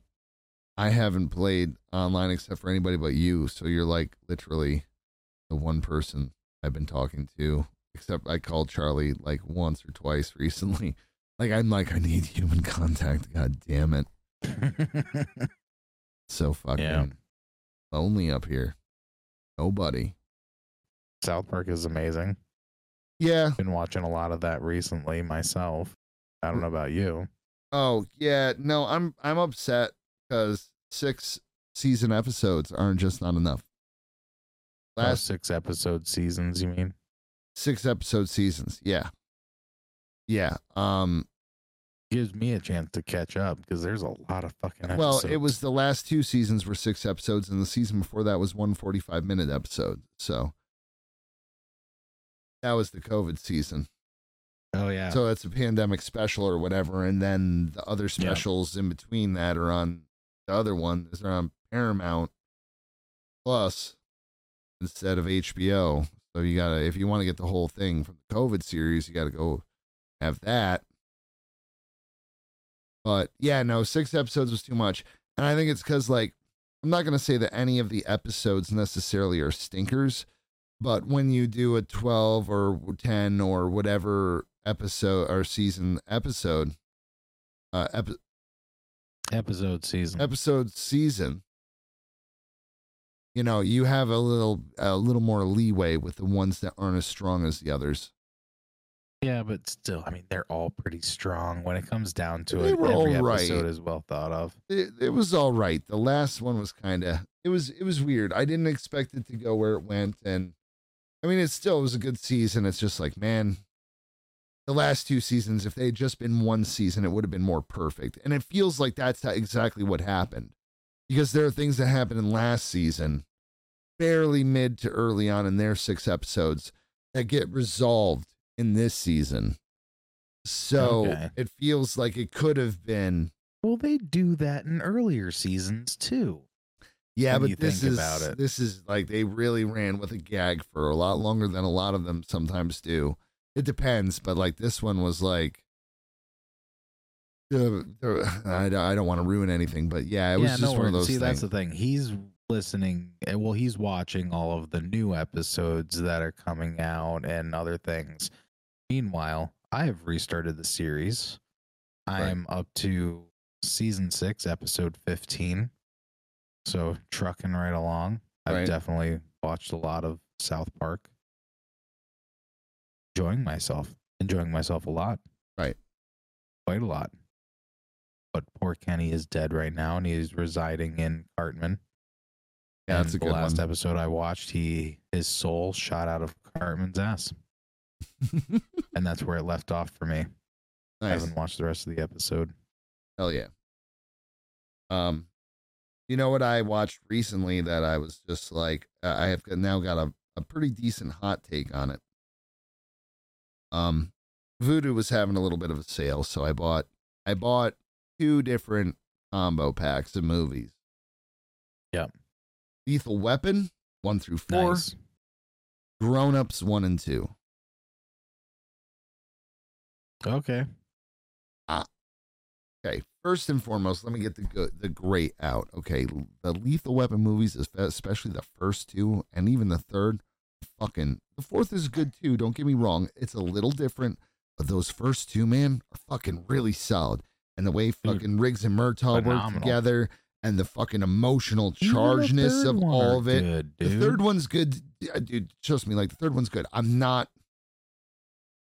B: I haven't played online except for anybody but you. So you're like literally the one person I've been talking to. Except I called Charlie like once or twice recently. Like I'm like I need human contact. God damn it. So fucking
C: Yeah.
B: lonely up here. Nobody.
C: South Park is amazing.
B: Yeah.
C: Been watching a lot of that recently myself. I don't know about you.
B: Oh yeah. No, I'm I'm upset because six season episodes aren't just not enough.
C: Oh,
B: Last
C: six episode seasons, you mean?
B: six episode seasons. Yeah. Yeah. Um.
C: Gives me a chance to catch up because there's a lot of fucking episodes.
B: Well, it was the last two seasons were six episodes, and the season before that was one 45 minute episode. So that was the COVID season.
C: Oh yeah.
B: So it's a pandemic special or whatever, and then the other
C: Yeah.
B: specials in between that are on the other one is on Paramount Plus instead of HBO. So you gotta if you want to get the whole thing from the COVID series, you gotta go have that. But yeah, no, six episodes was too much, and I think it's because like I'm not gonna say that any of the episodes necessarily are stinkers, But when you do a 12 or 10 or whatever episode or season episode, uh, epi-
C: Episode season.
B: episode season, you know, you have a little a little more leeway with the ones that aren't as strong as the others.
C: yeah, but still, I mean, they're all pretty strong when it comes down to
B: They
C: it.
B: were
C: Every
B: all right.
C: episode is well thought of.
B: It, it was all right. The last one was kind of it was it was weird. I didn't expect it to go where it went, and I mean, it still was a good season. It's just like man, the last two seasons, if they had just been one season, it would have been more perfect. And it feels like that's exactly what happened because there are things that happened in last season, barely mid to early on in their six episodes, that get resolved in this season. So
C: Okay.
B: it feels like it could have been.
C: Well, they do that in earlier seasons too.
B: Yeah, but this is
C: about it.
B: this is like they really ran with a gag for a lot longer than a lot of them sometimes do. It depends, but like this one was like, uh, I don't, I don't want to ruin anything, but yeah, it was
C: yeah,
B: just
C: no
B: one of those
C: See, that's the thing. He's listening. eh, Well, he's watching all of the new episodes that are coming out and other things. Meanwhile, I have restarted the series. I'm up to season six, episode fifteen. So trucking right along. I've
B: Right.
C: definitely watched a lot of South Park. Enjoying myself. Enjoying myself a lot.
B: Right.
C: Quite a lot. But poor Kenny is dead right now and he's residing in Cartman.
B: Yeah, that's a good
C: the last
B: one.
C: episode I watched, he his soul shot out of Cartman's ass. And that's where it left off for me. I haven't watched the rest of the episode.
B: hell yeah. Um, you know what I watched recently that I was just like, uh, I have now got a a pretty decent hot take on it. Um, Vudu was having a little bit of a sale, so I bought I bought two different combo packs of movies.
C: Yep.
B: Lethal Weapon one through four,
C: Nice.
B: Grown Ups one and two.
C: Okay. Ah.
B: Okay, first and foremost, let me get the good, the great out. Okay, the Lethal Weapon movies, espe- especially the first two and even the third, fucking the fourth is good too. Don't get me wrong; it's a little different, but those first two, man, are fucking really solid. And the way fucking Riggs and Murtaugh work together, and the fucking emotional chargeness of all of it.
C: good,
B: The third one's good, dude. Trust me, like the third one's good. I'm not.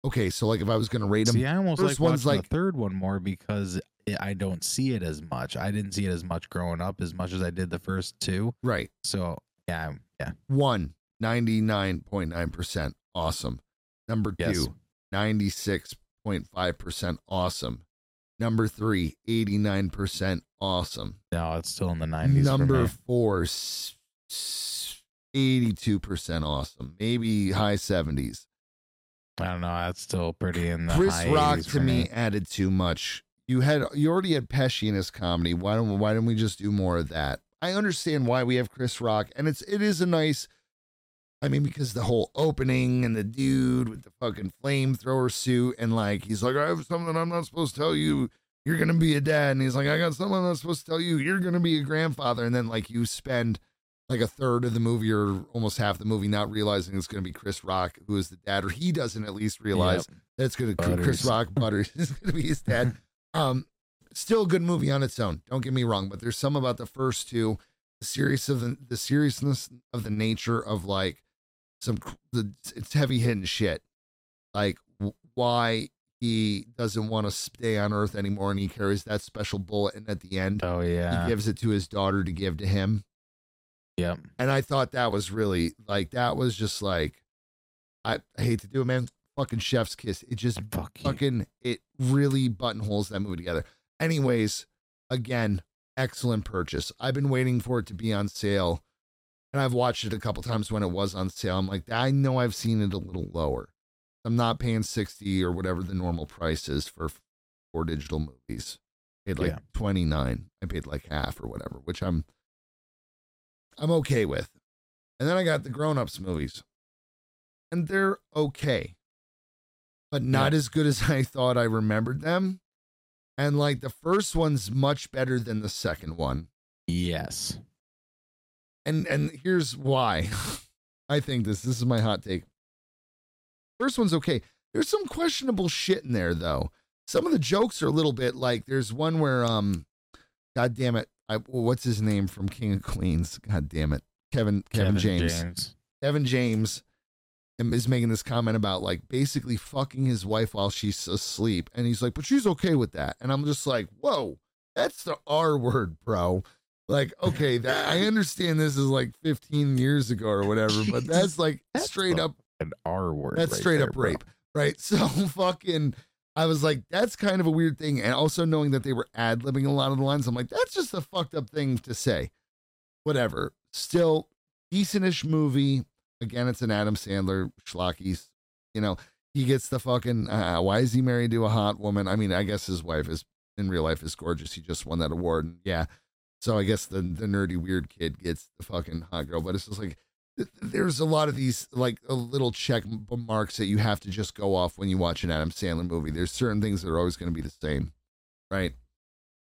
B: Okay, so like if I was gonna rate them,
C: See, I almost
B: first
C: like
B: one's like-
C: the third one more because I don't see it as much. I didn't see it as much growing up as much as I did the first two.
B: right?
C: So yeah, yeah,
B: One, 99.9% awesome. Number
C: Yes.
B: two, 96.5% awesome. Number three, 89% awesome.
C: no, it's still in the nineties.
B: Number
C: for me.
B: four, s- s- 82% awesome. Maybe high 70s.
C: I don't know. That's still pretty in the
B: Chris Rock
C: 80s
B: to
C: for
B: me added too much. You had you already had Pesci in his comedy. Why don't why don't we just do more of that? I understand why we have Chris Rock, and it's it is a nice. I mean, because the whole opening and the dude with the fucking flamethrower suit, and like he's like, I have something I'm not supposed to tell you. You're gonna be a dad, and he's like, I got something I'm not supposed to tell you. You're gonna be a grandfather, and then like you spend like a third of the movie or almost half the movie not realizing it's gonna be Chris Rock who is the dad, or he doesn't at least realize
C: Yep.
B: that's gonna
C: Butters.
B: Chris Rock Butters is gonna be his dad. um, still a good movie on its own. Don't get me wrong, but there's some about the first two, the serious of the the seriousness of the nature of like some the it's heavy hitting shit, like why he doesn't want to stay on Earth anymore, and he carries that special bullet, and at the end
C: Oh yeah.
B: he gives it to his daughter to give to him
C: Yep.
B: and I thought that was really like that was just like I, I hate to do it, man. Fucking chef's kiss. It just
C: Fuck you.
B: fucking it really buttonholes that movie together. Anyways, again, excellent purchase. I've been waiting for it to be on sale, and I've watched it a couple times when it was on sale. I'm like, I know I've seen it a little lower. I'm not paying sixty or whatever the normal price is for four digital movies. I paid like
C: Yeah.
B: twenty nine. I paid like half or whatever, which I'm I'm okay with. And then I got the grown ups movies. And they're okay. But not as good as I thought I remembered them. And like the first one's much better than the second one.
C: Yes.
B: And and here's why. I think this. This is my hot take. First one's okay. There's some questionable shit in there though. Some of the jokes are a little bit like there's one where um, God damn it, I what's his name from King of Queens? God damn it, Kevin Kevin, James. Kevin James is making this comment about like basically fucking his wife while she's asleep, and he's like, but she's okay with that, and I'm just like, whoa, that's the R word, bro. Like, okay, that I understand this is like 15 years ago or whatever, but that's like
C: That's
B: straight up
C: An R word.
B: that's
C: right
B: straight
C: there,
B: up
C: bro.
B: rape, right? So fucking, I was like, that's kind of a weird thing, and also knowing that they were ad libbing a lot of the lines, I'm like, that's just a fucked up thing to say. Whatever. Still, decentish movie. Again, it's an Adam Sandler schlockies. You know, he gets the fucking. Uh, why is he married to a hot woman? I mean, I guess his wife is in real life is gorgeous. He just won that award, and yeah. So I guess the the nerdy weird kid gets the fucking hot girl, but it's just like there's a lot of these like little check marks that you have to just go off when you watch an Adam Sandler movie. There's certain things that are always going to be the same, right?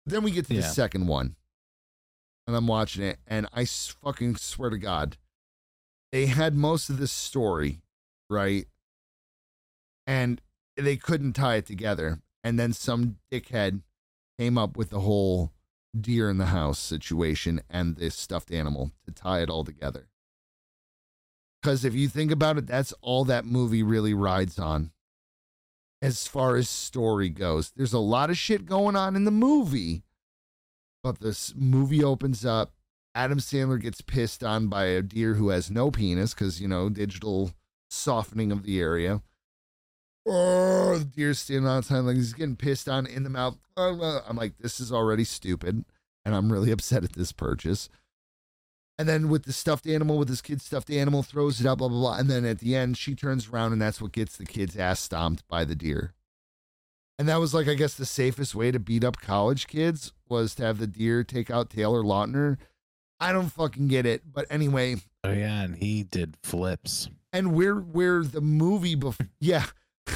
B: Then we get to the second one, and I'm watching it, and I fucking swear to God, they had most of this story, right? And they couldn't tie it together, and then some dickhead came up with the whole deer in the house situation and this stuffed animal to tie it all together. Because if you think about it, that's all that movie really rides on as far as story goes. There's a lot of shit going on in the movie, but this movie opens up. Adam Sandler gets pissed on by a deer who has no penis because, you know, digital softening of the area. Oh, the deer's standing outside like he's getting pissed on in the mouth. I'm like, this is already stupid, and I'm really upset at this purchase. And then with the stuffed animal, with his kid's stuffed animal, throws it out, blah blah blah. And then at the end, she turns around, and that's what gets the kid's ass stomped by the deer. And that was like, I guess, the safest way to beat up college kids was to have the deer take out Taylor Lautner. I don't fucking get it, but anyway,
C: Oh yeah, and he did flips
B: and where where the movie before, yeah,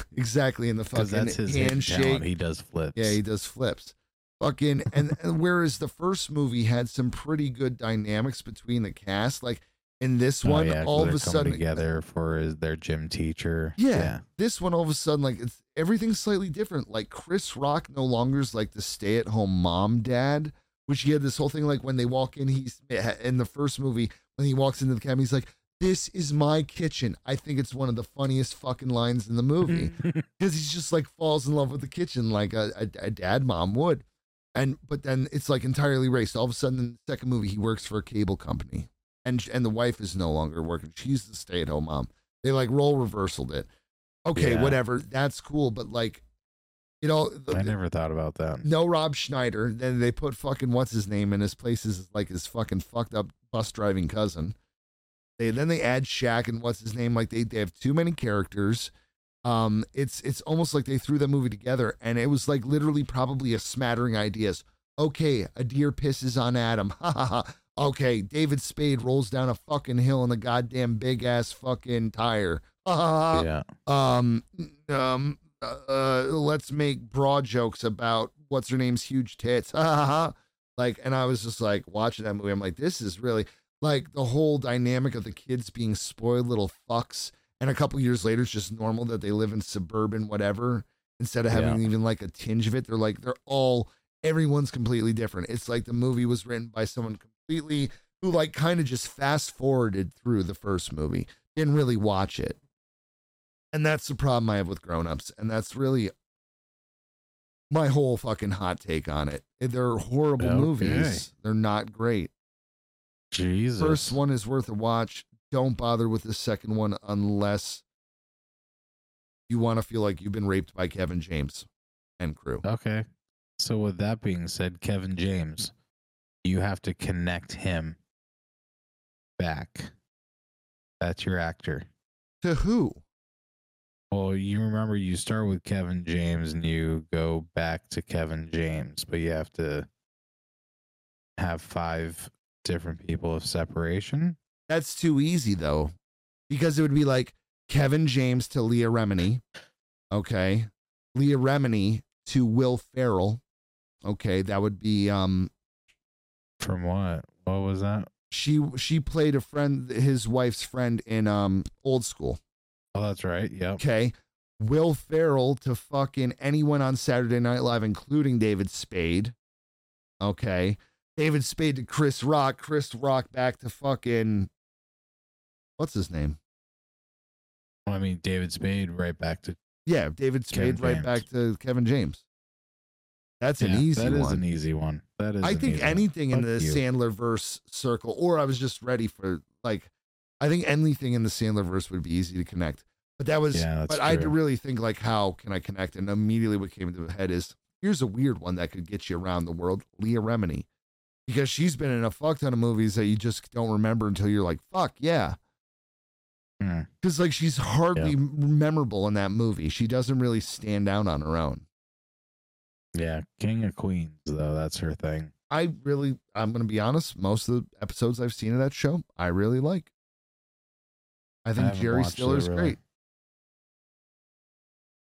B: exactly in the fucking
C: that's his
B: handshake.
C: He does flips.
B: Yeah, he does flips. Fucking and, and whereas the first movie had some pretty good dynamics between the cast, like in this
C: Oh,
B: one,
C: yeah, 'cause
B: all of a sudden,
C: together for their gym teacher.
B: yeah, this one all of a sudden, like it's everything's slightly different. Like Chris Rock no longer is like the stay-at-home mom dad, which he had this whole thing like when they walk in, he's in the first movie when he walks into the cabin, he's like, "This is my kitchen." I think it's one of the funniest fucking lines in the movie. because he's just like falls in love with the kitchen like a, a, a dad mom would and but then it's like entirely erased all of a sudden in the second movie he works for a cable company and and the wife is no longer working she's the stay-at-home mom they like role reversaled it okay
C: Yeah.
B: whatever that's cool but like you know the-
C: I never thought about that.
B: no Rob Schneider. Then they put fucking what's his name in his place is like his fucking fucked up bus driving cousin. They then they add Shaq and what's his name. Like they, they have too many characters. Um, it's it's almost like they threw that movie together and it was like literally probably a smattering ideas. Okay, a deer pisses on Adam. Ha ha ha. Okay, David Spade rolls down a fucking hill in the goddamn big ass fucking tire. Ha
C: yeah.
B: um um uh, uh, let's make broad jokes about what's her name's huge tits like and i was just like watching that movie i'm like this is really like the whole dynamic of the kids being spoiled little fucks and a couple years later it's just normal that they live in suburban whatever instead of having
C: Yeah.
B: even like a tinge of it they're like they're all everyone's completely different it's like the movie was written by someone completely who like kind of just fast forwarded through the first movie didn't really watch it and that's the problem I have with grown-ups. And that's really my whole fucking hot take on it. They're horrible
C: Okay.
B: movies. They're not great.
C: Jesus.
B: First one is worth a watch. Don't bother with the second one unless you want to feel like you've been raped by Kevin James and crew.
C: Okay. So with that being said, Kevin James, you have to connect him back. That's your actor.
B: To who?
C: Well, you remember you start with Kevin James and you go back to Kevin James, but you have to have five different people of separation.
B: That's too easy though, because it would be like Kevin James to Leah Remini, okay, Leah Remini to Will Ferrell, okay. That would be um
C: From what? What was that?
B: she she played a friend, his wife's friend in um Old School.
C: Oh, that's right. Yeah.
B: Okay. Will Ferrell to fucking anyone on Saturday Night Live, including David Spade. Okay. David Spade to Chris Rock. Chris Rock back to fucking what's his name?
C: I mean, David Spade right back to
B: Yeah, David
C: Kevin
B: Spade right
C: James.
B: back to Kevin James. That's an easy
C: That is
B: one.
C: an easy one. That is.
B: I think
C: easy one.
B: anything in
C: Fuck
B: the
C: you.
B: Sandler verse circle, or I was just ready for like, I think anything in the Sandler verse would be easy to connect. But that was,
C: Yeah,
B: but I had to really think like, how can I connect? And immediately what came into my head is here's a weird one that could get you around the world: Leah Remini, because she's been in a fuck ton of movies that you just don't remember until you're like, fuck yeah.
C: Hmm.
B: Because like she's hardly memorable in that movie. She doesn't really stand out on her own.
C: Yeah, King of Queens though. That's her thing.
B: I really, I'm going to be honest. Most of the episodes I've seen of that show, I really like. I think
C: haven't
B: Jerry Stiller's
C: really.
B: great.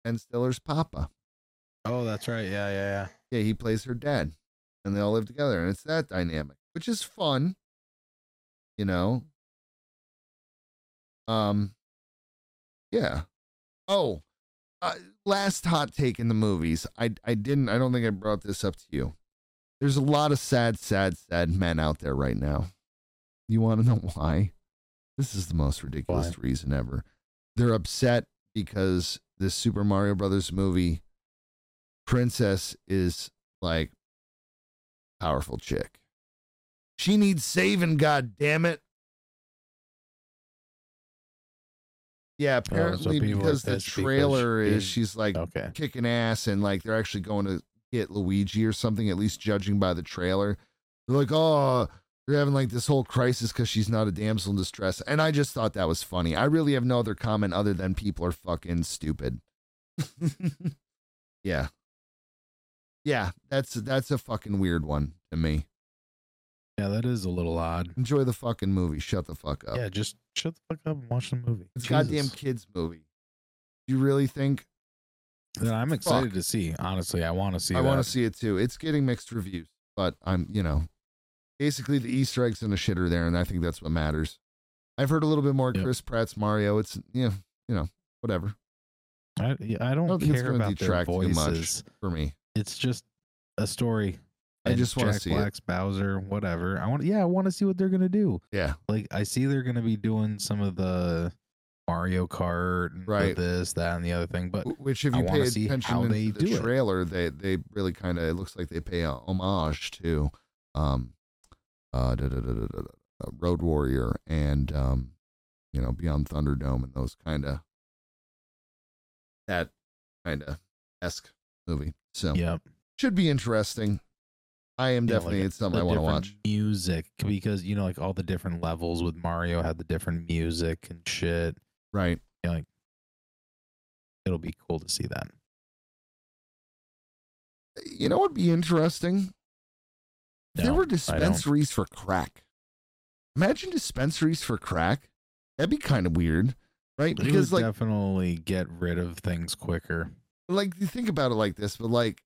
B: And Stiller's Papa.
C: Oh, that's right. Yeah, yeah, yeah.
B: Yeah, he plays her dad, and they all live together, and it's that dynamic, which is fun. You know. Um. Yeah. Oh, uh, last hot take in the movies. I I didn't. I don't think I brought this up to you. There's a lot of sad, sad, sad men out there right now. You want to know why? This is the most ridiculous reason ever. They're upset because this Super Mario Brothers movie princess is like powerful chick. She needs saving, god damn it. Yeah, oh, apparently
C: people are
B: because the
C: pissed because
B: trailer is she's like
C: Okay.
B: kicking ass and like they're actually going to get Luigi or something, at least judging by the trailer. They're like, oh, they're having like this whole crisis because she's not a damsel in distress. And I just thought that was funny. I really have no other comment other than people are fucking stupid. yeah. Yeah, that's that's a fucking weird one to me.
C: Yeah, that is a little odd.
B: Enjoy the fucking movie. Shut the fuck up.
C: Yeah, just shut the fuck up and watch the movie.
B: it's a goddamn kids movie. You really think
C: Then I'm excited
B: Fuck.
C: to see. Honestly, I want to see.
B: I want to see it too. It's getting mixed reviews, but I'm, you know, basically the Easter eggs and the shit are there, and I think that's what matters. I've heard a little bit more
C: Yep.
B: Chris Pratt's Mario. It's yeah, you know, whatever
C: I, I don't,
B: don't think it's
C: care about their
B: detract too much.
C: voices.
B: for me.
C: It's just a story.
B: I
C: And
B: just wanna
C: Jack
B: see it.
C: Black's Bowser, whatever. I want. Yeah, I want to see what they're gonna do.
B: Yeah,
C: Like, I see they're gonna be doing some of the Mario Kart, and
B: Right.
C: this, that, and the other thing. But
B: which if you pay attention
C: to
B: the
C: do it.
B: trailer, they they really kind of it looks like they pay a homage to, um, uh, da, da, da, da, da, da, Road Warrior and um, you know, Beyond Thunderdome and those kind of that kind of esque movie. So
C: yeah,
B: should be interesting. I am
C: Yeah,
B: definitely
C: like
B: it's something I want to watch.
C: Music because you know, like all the different levels with Mario had the different music and shit.
B: Right.
C: You know, like it'll be cool to see that.
B: You know what'd be interesting? If there were dispensaries for crack. Imagine dispensaries for crack. That'd be kind of weird, right? Because like
C: definitely get rid of things quicker.
B: Like you think about it like this, but like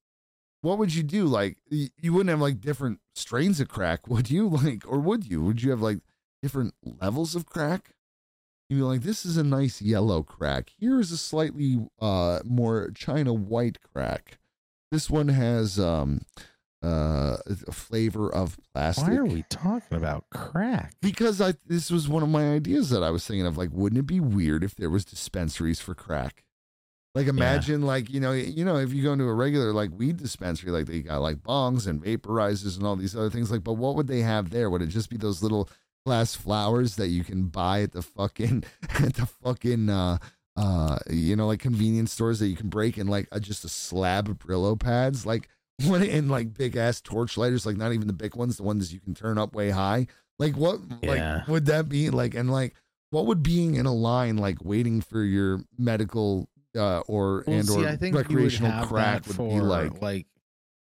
B: what would you do? Like y- you wouldn't have like different strains of crack, would you? Like or would you? Would you have like different levels of crack? You'd be like, this is a nice yellow crack. Here is a slightly uh more china white crack. This one has um uh a flavor of plastic.
C: Why are we talking about crack?
B: Because I this was one of my ideas that I was thinking of. Like, wouldn't it be weird if there was dispensaries for crack? Like, imagine like you know you know if you go into a regular like weed dispensary, like they got like bongs and vaporizers and all these other things. Like, but what would they have there? Would it just be those little glass flowers that you can buy at the fucking at the fucking uh uh you know like convenience stores that you can break in like a, just a slab of Brillo pads like one in like big ass torch lighters like not even the big ones the ones you can turn up way high like what
C: Yeah.
B: like would that be like and like what would being in a line like waiting for your medical uh or
C: Well,
B: and
C: see,
B: or
C: I think you would
B: recreational crack would be like
C: like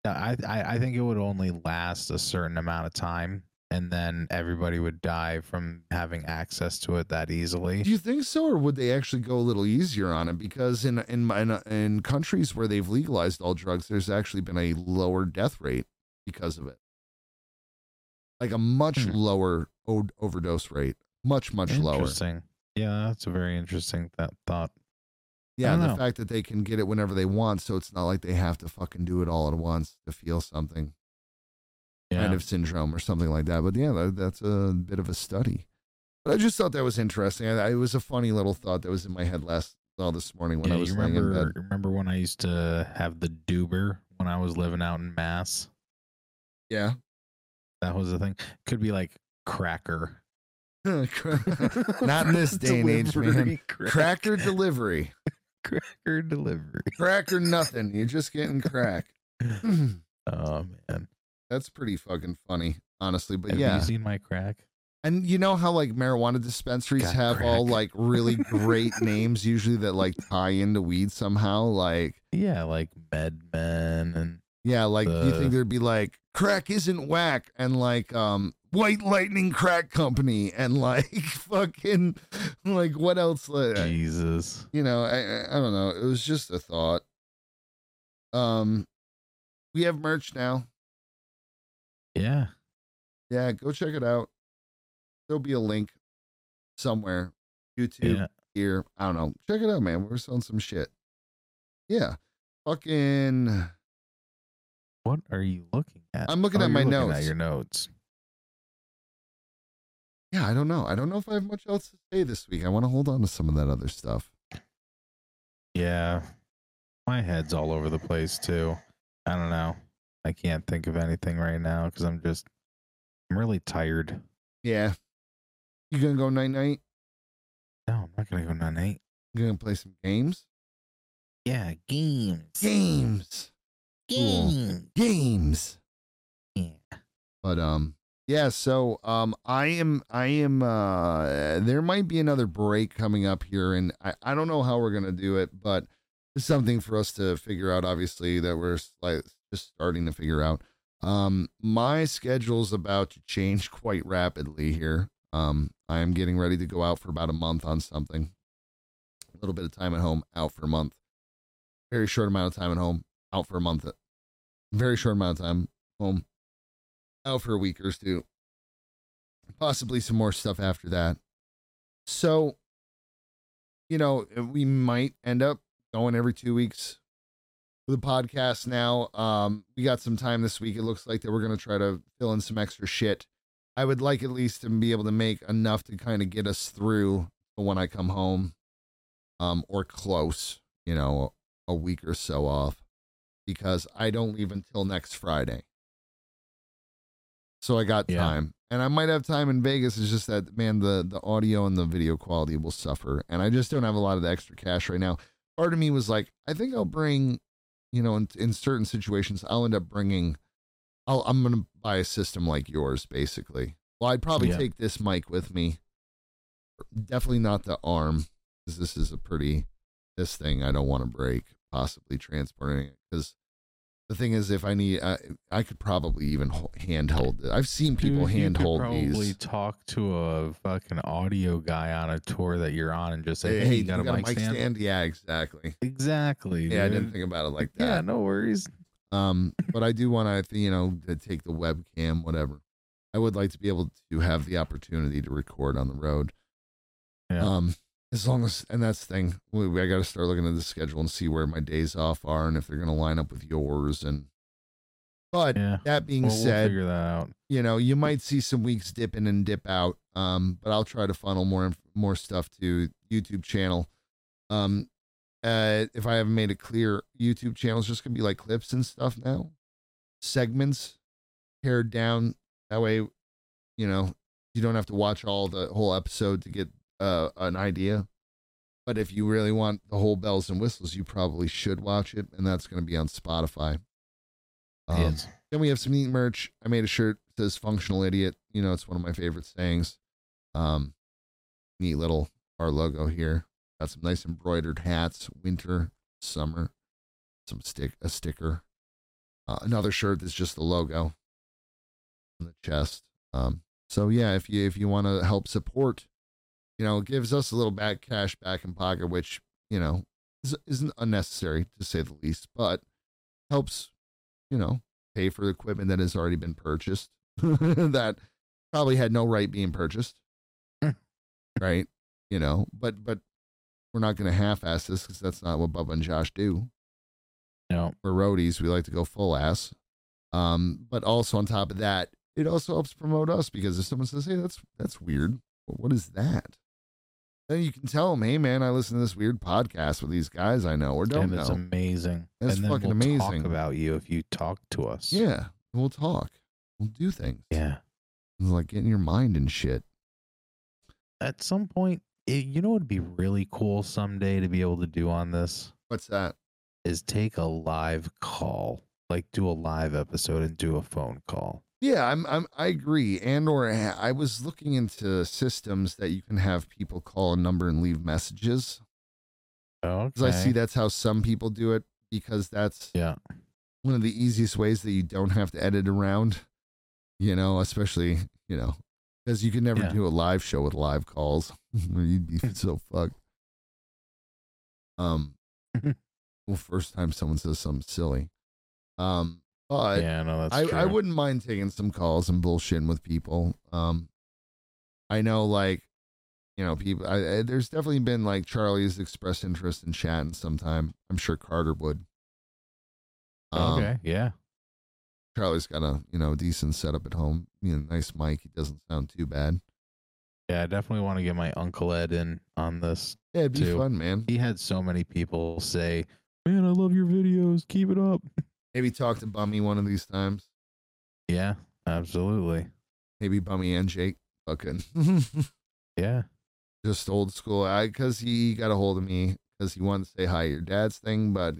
C: I, I I think it would only last a certain amount of time, and then everybody would die from having access to it that easily.
B: Do you think so, or would they actually go a little easier on it? Because in in in, in countries where they've legalized all drugs, there's actually been a lower death rate because of it. like a much
C: Hmm.
B: lower o- overdose rate, much much lower.
C: Interesting. Yeah, that's a very interesting that thought.
B: Yeah, the
C: know.
B: fact that they can get it whenever they want, so it's not like they have to fucking do it all at once to feel something
C: Yeah.
B: kind of syndrome or something like that. But yeah, that, that's a bit of a study. But I just thought that was interesting. I, it was a funny little thought that was in my head last well, this morning when
C: yeah,
B: I was
C: you remember
B: bed.
C: remember when I used to have the Duber when I was living out in Mass?
B: Yeah.
C: That was the thing. Could be like cracker.
B: Not in this day and age, man.
C: Crack-
B: Cracker delivery.
C: Cracker delivery.
B: Crack or nothing. You're just getting crack.
C: Oh man.
B: That's pretty fucking funny, honestly. But
C: Have
B: yeah.
C: you seen my crack?
B: And you know how like marijuana dispensaries
C: Got
B: have all like really great names usually that like tie into weed somehow? Like,
C: Yeah, like MedMen and
B: yeah, like you think there'd be like crack isn't whack and like um White Lightning Crack Company and like fucking like what else? Like,
C: Jesus.
B: you know, I, I I don't know. It was just a thought. Um, we have merch now.
C: Yeah.
B: Yeah, go check it out. There'll be a link somewhere. YouTube
C: Yeah.
B: here. I don't know. Check it out, man. We're selling some shit. Yeah. Fucking
C: What are you looking at?
B: I'm looking
C: Oh,
B: at my
C: looking
B: notes.
C: At your notes.
B: Yeah, I don't know. I don't know if I have much else to say this week. I want to hold on to some of that other stuff.
C: Yeah. My head's all over the place too. I don't know. I can't think of anything right now because I'm just I'm really tired.
B: Yeah. You gonna go night night?
C: No, I'm not gonna go nine eight.
B: You gonna play some games?
C: Yeah, games.
B: Games. Cool.
C: Games.
B: Games.
C: Yeah.
B: But um yeah, so um I am I am uh there might be another break coming up here and I, I don't know how we're gonna do it, but it's something for us to figure out, obviously, that we're like just starting to figure out. Um my schedule's about to change quite rapidly here. Um I am getting ready to go out for about a month on something. A little bit of time at home, out for a month. Very short amount of time at home, out for a month. Very short amount of time home, out for a week or two. Possibly some more stuff after that. So, you know, we might end up going every two weeks the podcast now. Um, we got some time this week. It looks like that we're gonna try to fill in some extra shit. I would like at least to be able to make enough to kind of get us through when I come home, um, or close, you know, a week or so off, because I don't leave until next Friday. So I got
C: Yeah.
B: time, and I might have time in Vegas. It's just that man, the the audio and the video quality will suffer, and I just don't have a lot of the extra cash right now. Part of me was like, I think I'll bring, you know, in, in certain situations, I'll end up bringing. I'll I'm gonna buy a system like yours, basically. Well, I'd probably
C: Yeah.
B: take this mic with me. Definitely not the arm, because this is a pretty. This thing I don't want to break, possibly transporting it because the thing is, if I need, I, I could probably even ho- handhold it. I've seen people
C: Dude, you could
B: handhold
C: probably
B: these.
C: talk to a fucking audio guy on a tour that you're on and just say,
B: Hey,
C: "Hey,
B: hey,
C: you got, a, mic stand?
B: Yeah, exactly.
C: Exactly.
B: Yeah, I didn't think about it like that.
C: Yeah, no worries.
B: Um, but I do want to, you know, to take the webcam, whatever. I would like to be able to have the opportunity to record on the road.
C: Yeah.
B: Um, as long as, and that's the thing. We, I got to start looking at the schedule and see where my days off are and if they're going to line up with yours. And, but
C: Yeah.
B: that being
C: We'll, we'll
B: said,
C: figure that out.
B: you know, you might see some weeks dip in and dip out. Um, but I'll try to funnel more more stuff to YouTube channel. Um, uh, if I haven't made it clear, YouTube channel is just gonna be like clips and stuff now, segments, pared down. That way, you know, you don't have to watch all the whole episode to get uh an idea. But if you really want the whole bells and whistles, you probably should watch it, and that's gonna be on Spotify. Um,
C: yes.
B: then we have some neat merch. I made a shirt that says "Functional Idiot." You know, it's one of my favorite sayings. Um, neat little our logo here. Got some nice embroidered hats, winter, summer. Some stick, a sticker. Uh, another shirt that's just the logo on the chest. Um, so yeah, if you if you want to help support, you know, it gives us a little back cash back in pocket, which you know is, isn't unnecessary to say the least, but helps you know, pay for equipment that has already been purchased that probably had no right being purchased.
C: Hmm.
B: right? You know, but but we're not going to half-ass this because that's not what Bubba and Josh do.
C: No.
B: We're roadies. We like to go full ass. Um, but also on top of that, it also helps promote us because if someone says, "Hey, that's that's weird," well, what is that? Then you can tell them, "Hey, man, I listen to this weird podcast with these guys I know or don't
C: and it's
B: know."
C: amazing.
B: That's
C: and then
B: fucking
C: we'll
B: amazing.
C: Talk about you if you talk to us.
B: yeah, we'll talk. We'll do things.
C: Yeah.
B: It's like getting your mind and shit.
C: At some point, it, you know, what would be really cool someday to be able to do on this
B: What's that?
C: is take a live call, like do a live episode and do a phone call.
B: Yeah, I'm, I'm, I agree. And or I was looking into systems that you can have people call a number and leave messages
C: Okay.
B: because I see that's how some people do it because that's
C: Yeah.
B: one of the easiest ways that you don't have to edit around. You know, especially you know because you can never
C: Yeah.
B: do a live show with live calls. You'd be so fucked. Um, well, first time someone says something silly. Um, but
C: yeah, no, that's
B: I,
C: true.
B: I wouldn't mind taking some calls and bullshitting with people. Um, I know, like, you know, people. I, I, there's definitely been like Charlie's expressed interest in chatting sometime. I'm sure Carter would. Um,
C: okay. Yeah.
B: Charlie's got a you know decent setup at home. You know, nice mic. He doesn't sound too bad.
C: Yeah, I definitely want to get my Uncle Ed in on this.
B: Yeah, it'd be
C: Too.
B: fun, man.
C: He had so many people say, Man, I love your videos. Keep it up.
B: Maybe talk to Bummy one of these times.
C: Yeah, absolutely.
B: Maybe Bummy and Jake. Fucking
C: Yeah.
B: just old school. I because he got a hold of me because he wanted to say hi to your dad's thing, but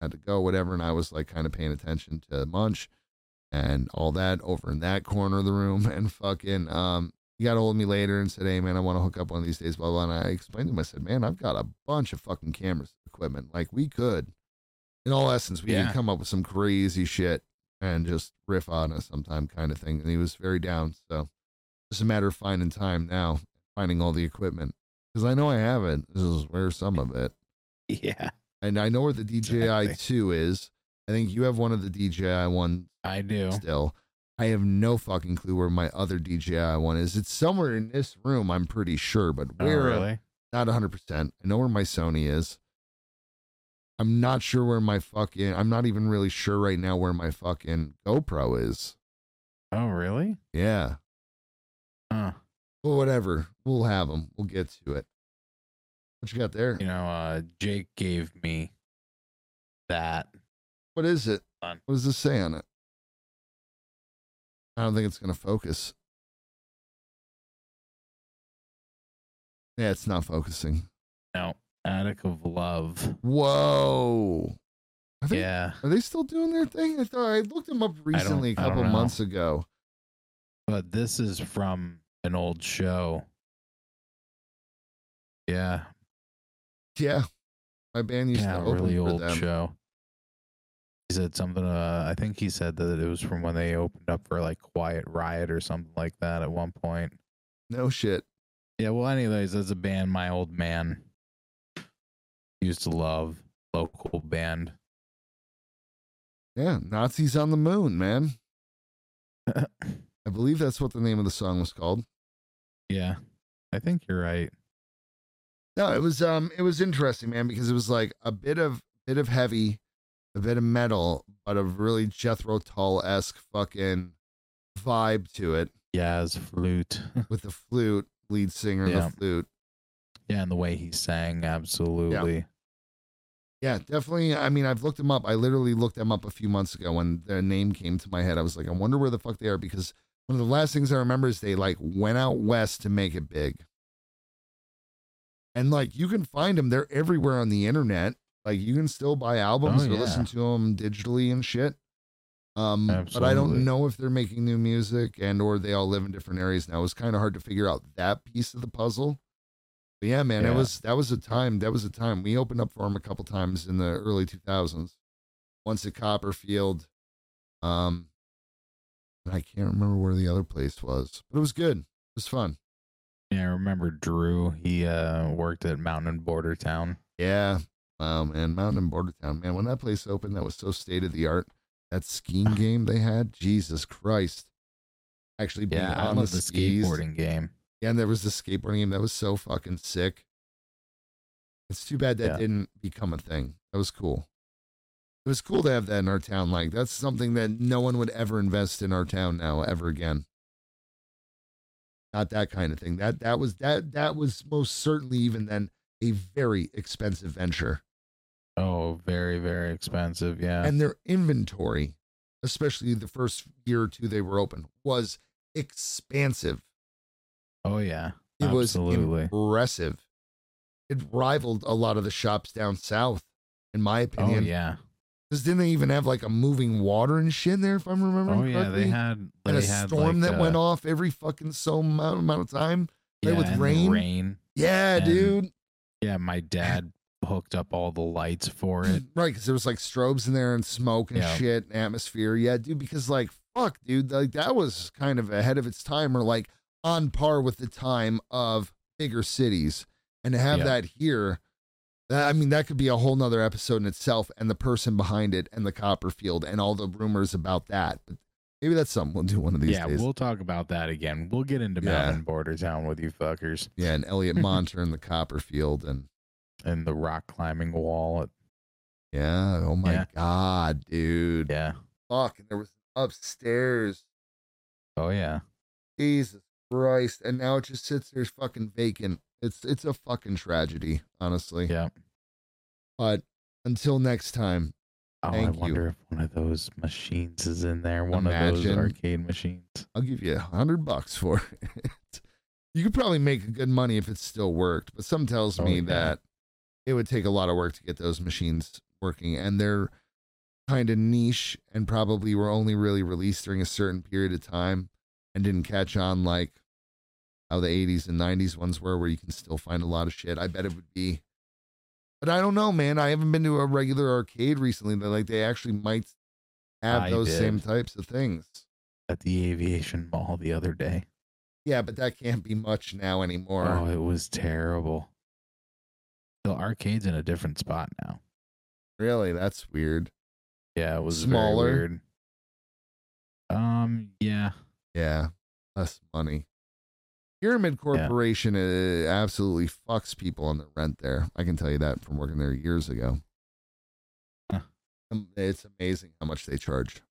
B: had to go whatever. And I was like kind of paying attention to Munch and all that over in that corner of the room. And fucking um, he got a hold of me later and said, "Hey man, I want to hook up one of these days." Blah blah. And I explained to him. I said, "Man, I've got a bunch of fucking cameras equipment. Like we could, in all essence, we
C: Yeah.
B: could come up with some crazy shit and just riff on it sometime kind of thing." And he was very down. So just a matter of finding time now, finding all the equipment because I know I have it. This is where some of it,
C: Yeah.
B: and I know where the DJI
C: Exactly.
B: two is. I think you have one of the DJI one
C: I do.
B: still. I have no fucking clue where my other DJI one is. It's somewhere in this room, I'm pretty sure, but
C: Oh,
B: where?
C: really?
B: Not 100%. I know where my Sony is. I'm not sure where my fucking, I'm not even really sure right now where my fucking GoPro is.
C: Oh, really?
B: Yeah.
C: Huh.
B: Well, whatever. We'll have them. We'll get to it. What you got there?
C: You know, uh, Jake gave me that.
B: What is it?
C: Fun.
B: What does this say on it? I don't think it's going to focus. Yeah, it's not focusing.
C: No, Attic of Love.
B: Whoa. Are they,
C: Yeah.
B: are they still doing their thing? I thought I looked them up recently, a couple months ago.
C: But this is from an old show. Yeah.
B: Yeah. My band used
C: Yeah,
B: to open
C: really old
B: them.
C: show. He said something. Uh, I think he said that it was from when they opened up for like Quiet Riot or something like that at one point.
B: No shit.
C: Yeah. Well, anyways, as a band, my old man used to love local band.
B: Yeah, Nazis on the Moon, man. I believe that's what the name of the song was called.
C: yeah, I think you're right.
B: No, it was um it was interesting, man, because it was like a bit of bit of heavy, a bit of metal, but a really Jethro Tull esque fucking vibe to it
C: Jazz flute.
B: with the flute, lead singer
C: Yeah.
B: the flute.
C: yeah, and the way he sang, absolutely.
B: Yeah, definitely. I mean, I've looked them up. I literally looked them up a few months ago when their name came to my head. I was like, I wonder where the fuck they are because one of the last things I remember is they like went out west to make it big. And like you can find them, they're everywhere on the internet. Like you can still buy albums
C: Oh,
B: or
C: yeah.
B: listen to them digitally and shit. Um, but I don't know if they're making new music and or they all live in different areas now. It's kind of hard to figure out that piece of the puzzle. But yeah, man, it was that was a time. That was a time. We opened up for him a couple times in the early 2000s. Once at Copperfield, um, and I can't remember where the other place was, but it was good. It was fun.
C: Yeah, I remember Drew. He uh, worked at Mountain and Border Town.
B: Yeah. Wow, man. Mountain and Border Town. Man, when that place opened, that was so state of the art. That skiing game they had, Jesus Christ. actually
C: Yeah, I
B: on
C: love
B: the,
C: the
B: skis.
C: skateboarding game.
B: And there was the skateboarding game that was so fucking sick. It's too bad that
C: Yeah.
B: didn't become a thing. That was cool. It was cool to have that in our town. Like that's something that no one would ever invest in our town now ever again. Not that kind of thing. That that was that that was most certainly even then a very expensive venture.
C: Oh, very, very expensive. Yeah.
B: And their inventory, especially the first year or two they were open, was expansive.
C: Oh, yeah.
B: It
C: Absolutely.
B: was impressive. It rivaled a lot of the shops down south, in my opinion.
C: oh, yeah.
B: Because didn't they even have like a moving water and shit in there, if I'm remembering
C: Oh, yeah.
B: correctly?
C: They had,
B: and a
C: had
B: storm
C: like,
B: that
C: uh,
B: went off every fucking so amount, amount of time.
C: Yeah,
B: with
C: and
B: rain?
C: rain.
B: Yeah,
C: And-
B: dude.
C: Yeah. My dad hooked up all the lights for it.
B: Right, because there was like strobes in there and smoke and
C: Yeah.
B: shit, and atmosphere. Yeah, dude. Because like, fuck, dude, like that was kind of ahead of its time, or like on par with the time of bigger cities, and to have
C: Yeah.
B: that here. That, I mean, that could be a whole nother episode in itself, and the person behind it, and the Copperfield, and all the rumors about that. But maybe that's something we'll do one of these
C: yeah.
B: days.
C: We'll talk about that again. We'll get into
B: Yeah.
C: Mountain Border Town with you fuckers
B: yeah, and Elliot Monter and the Copperfield, and
C: and the rock climbing wall.
B: yeah, oh my
C: Yeah.
B: god, dude,
C: Yeah.
B: fuck, and there was upstairs.
C: Oh, yeah.
B: Jesus Christ. And now it just sits there fucking vacant. It's it's a fucking tragedy, honestly.
C: Yeah.
B: But until next time,
C: Oh, I
B: you.
C: wonder if one of those machines is in there. One of those arcade machines.
B: I'll give you a hundred bucks for it. You could probably make good money if it still worked, but some tells
C: Oh,
B: me
C: yeah.
B: that it would take a lot of work to get those machines working, and they're kind of niche and probably were only really released during a certain period of time and didn't catch on like how the 80s and 90s ones were, where you can still find a lot of shit. I bet it would be, but I don't know, man. I haven't been to a regular arcade recently that like they actually might have
C: I
B: those same types of things.
C: At the aviation mall the other day.
B: Yeah, but that can't be much now anymore.
C: Oh, it was terrible. The arcade's in a different spot now.
B: Really, that's weird.
C: Yeah, it was
B: Smaller?
C: Um, yeah.
B: Yeah, less money. Pyramid Corporation uh, absolutely fucks people on the rent there. I can tell you that from working there years ago.
C: Huh.
B: Um, It's amazing how much they charge.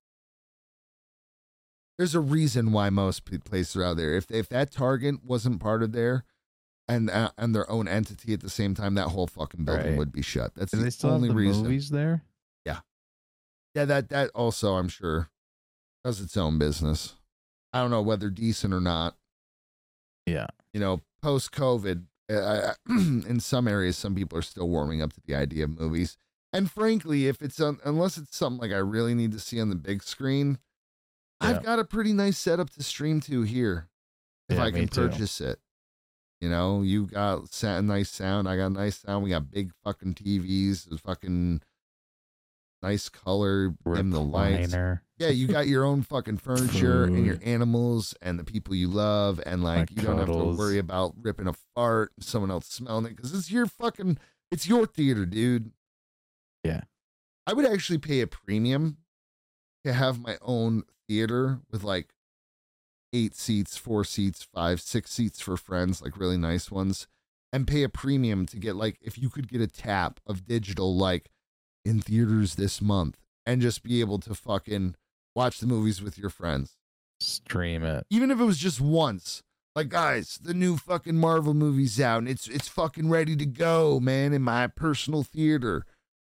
B: There's a reason why most places are out there. If if that Target wasn't part of there, and uh, and their own entity at the same time, that whole fucking building
C: Right.
B: would be shut. That's
C: Do
B: the
C: they still
B: only
C: have the
B: reason.
C: movies there?
B: Yeah, yeah, that that also I'm sure does its own business. I don't know whether decent or not.
C: Yeah.
B: You know, post COVID, uh, in some areas, some people are still warming up to the idea of movies. And frankly, if it's un- unless it's something like I really need to see on the big screen,
C: Yeah.
B: I've got a pretty nice setup to stream to here. If
C: Yeah,
B: I can
C: too.
B: purchase it, you know, you got sa- nice sound. I got a nice sound. We got big fucking TVs, fucking nice color, dim the lights. Yeah, you got your own fucking furniture and your animals and the people you love, and like you don't have to worry about ripping a fart and someone else smelling it because it's your fucking, it's your theater, dude.
C: Yeah.
B: I would actually pay a premium to have my own theater with like eight seats, four seats, five, six seats for friends, like really nice ones, and pay a premium to get like if you could get a tap of digital like in theaters this month and just be able to fucking watch the movies with your friends.
C: Stream it.
B: Even if it was just once. Like guys, the new fucking Marvel movie's out and it's it's fucking ready to go, man, in my personal theater.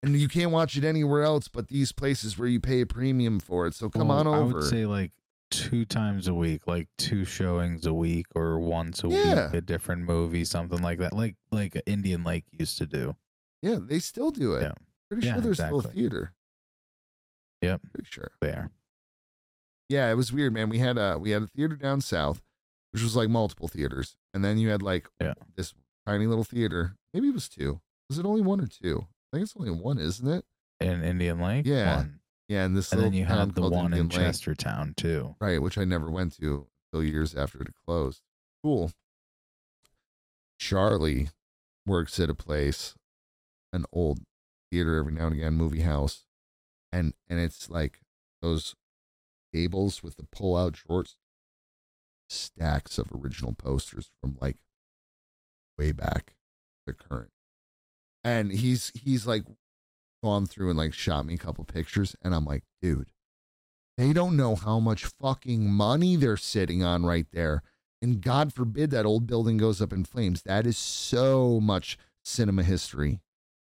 B: And you can't watch it anywhere else but these places where you pay a premium for it. So come
C: Well,
B: on
C: I
B: over.
C: would say like two times a week, like two showings a week or once a
B: Yeah.
C: week, a different movie, something like that. Like like Indian Lake used to do.
B: yeah, they still do it.
C: Yeah.
B: Pretty
C: Yeah,
B: sure there's still a theater.
C: Yep.
B: Pretty sure.
C: There.
B: Yeah, it was weird, man. We had a we had a theater down south, which was like multiple theaters, and then you had like
C: Yeah.
B: this tiny little theater. Maybe it was two. Was it only one or two? I think it's only one, isn't it?
C: In Indian Lake?
B: Yeah.
C: One.
B: Yeah, and this
C: And then
B: little
C: you had the one in
B: Indian Lake.
C: Chestertown too.
B: right? Which I never went to until years after it closed. Cool. Charlie works at a place, an old theater every now and again, movie house, and and it's like those tables with the pull out shorts stacks of original posters from like way back to current. And he's he's like gone through and like shot me a couple pictures and I'm like, dude, they don't know how much fucking money they're sitting on right there. And God forbid that old building goes up in flames. That is so much cinema history.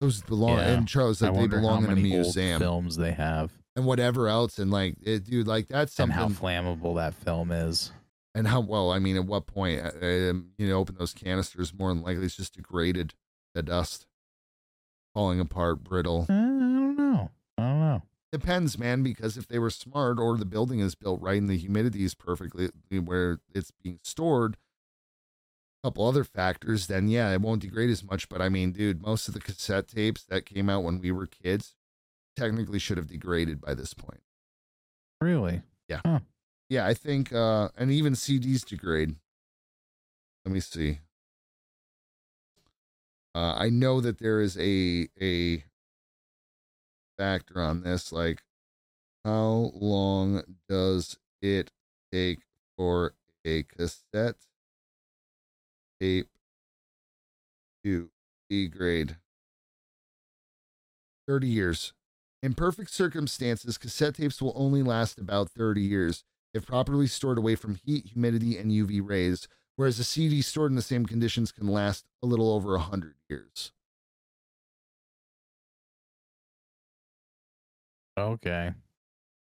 B: Those belong
C: Yeah.
B: and Charles
C: I
B: like they belong in a museum
C: films they have
B: and whatever else. And like, it, dude, like that's something and
C: how flammable that film is.
B: and how well? I mean, at what point? uh, Um, you know, open those canisters. More than likely, it's just degraded the dust, falling apart, brittle.
C: Uh, I don't know. I don't know.
B: Depends, man, because if they were smart or the building is built right and the humidity is perfectly where it's being stored, couple other factors, then yeah, it won't degrade as much. But I mean, dude, most of the cassette tapes that came out when we were kids technically should have degraded by this point.
C: Really?
B: Yeah, Yeah, I think uh and even CDs degrade. Let me see. Uh I know that there is a a factor on this like how long does it take for a cassette tape to degrade? 30 years. In perfect circumstances, cassette tapes will only last about 30 years if properly stored away from heat, humidity, and UV rays, whereas a CD stored in the same conditions can last a little over 100 years.
C: Okay.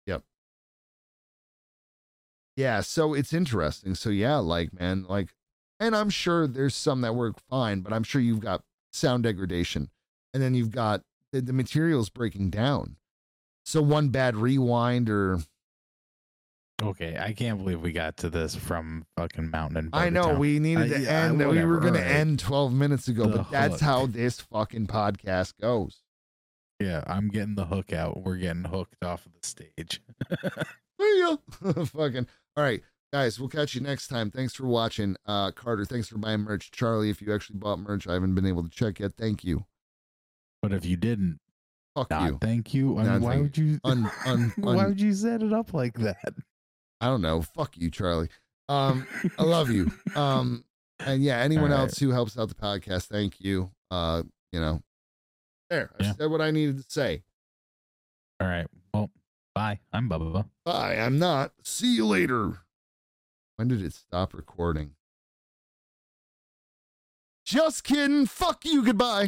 C: Yep.
B: Yeah, so it's interesting. So yeah, like man, like and I'm sure there's some that work fine, but I'm sure you've got sound degradation and then you've got the, the materials breaking down. So one bad rewind or
C: Okay. I can't believe we got to this from fucking Mountain and
B: I know
C: Bugatown.
B: we needed
C: Uh,
B: to
C: yeah,
B: end. we were going to end 12 minutes ago,
C: The
B: but that's
C: hook.
B: how this fucking podcast goes.
C: Yeah, I'm getting the hook out. We're getting hooked off of the stage.
B: Fucking all right, guys. We'll catch you next time. Thanks for watching. Uh, Carter, thanks for buying merch. Charlie, if you actually bought merch, I haven't been able to check yet. Thank you.
C: But if you didn't,
B: Fuck you.
C: thank you. I mean, why would you?
B: Un, un,
C: why would you set it up like that?
B: I don't know. Fuck you, Charlie. Um, I love you. Um, and yeah, anyone
C: right.
B: else who helps out the podcast, thank you. Uh, you know, there. I
C: Yeah.
B: said what I needed to say.
C: All right. Well, bye. I'm Bubba.
B: Bye. I'm not. See you later. When did it stop recording? Just kidding. Fuck you. Goodbye.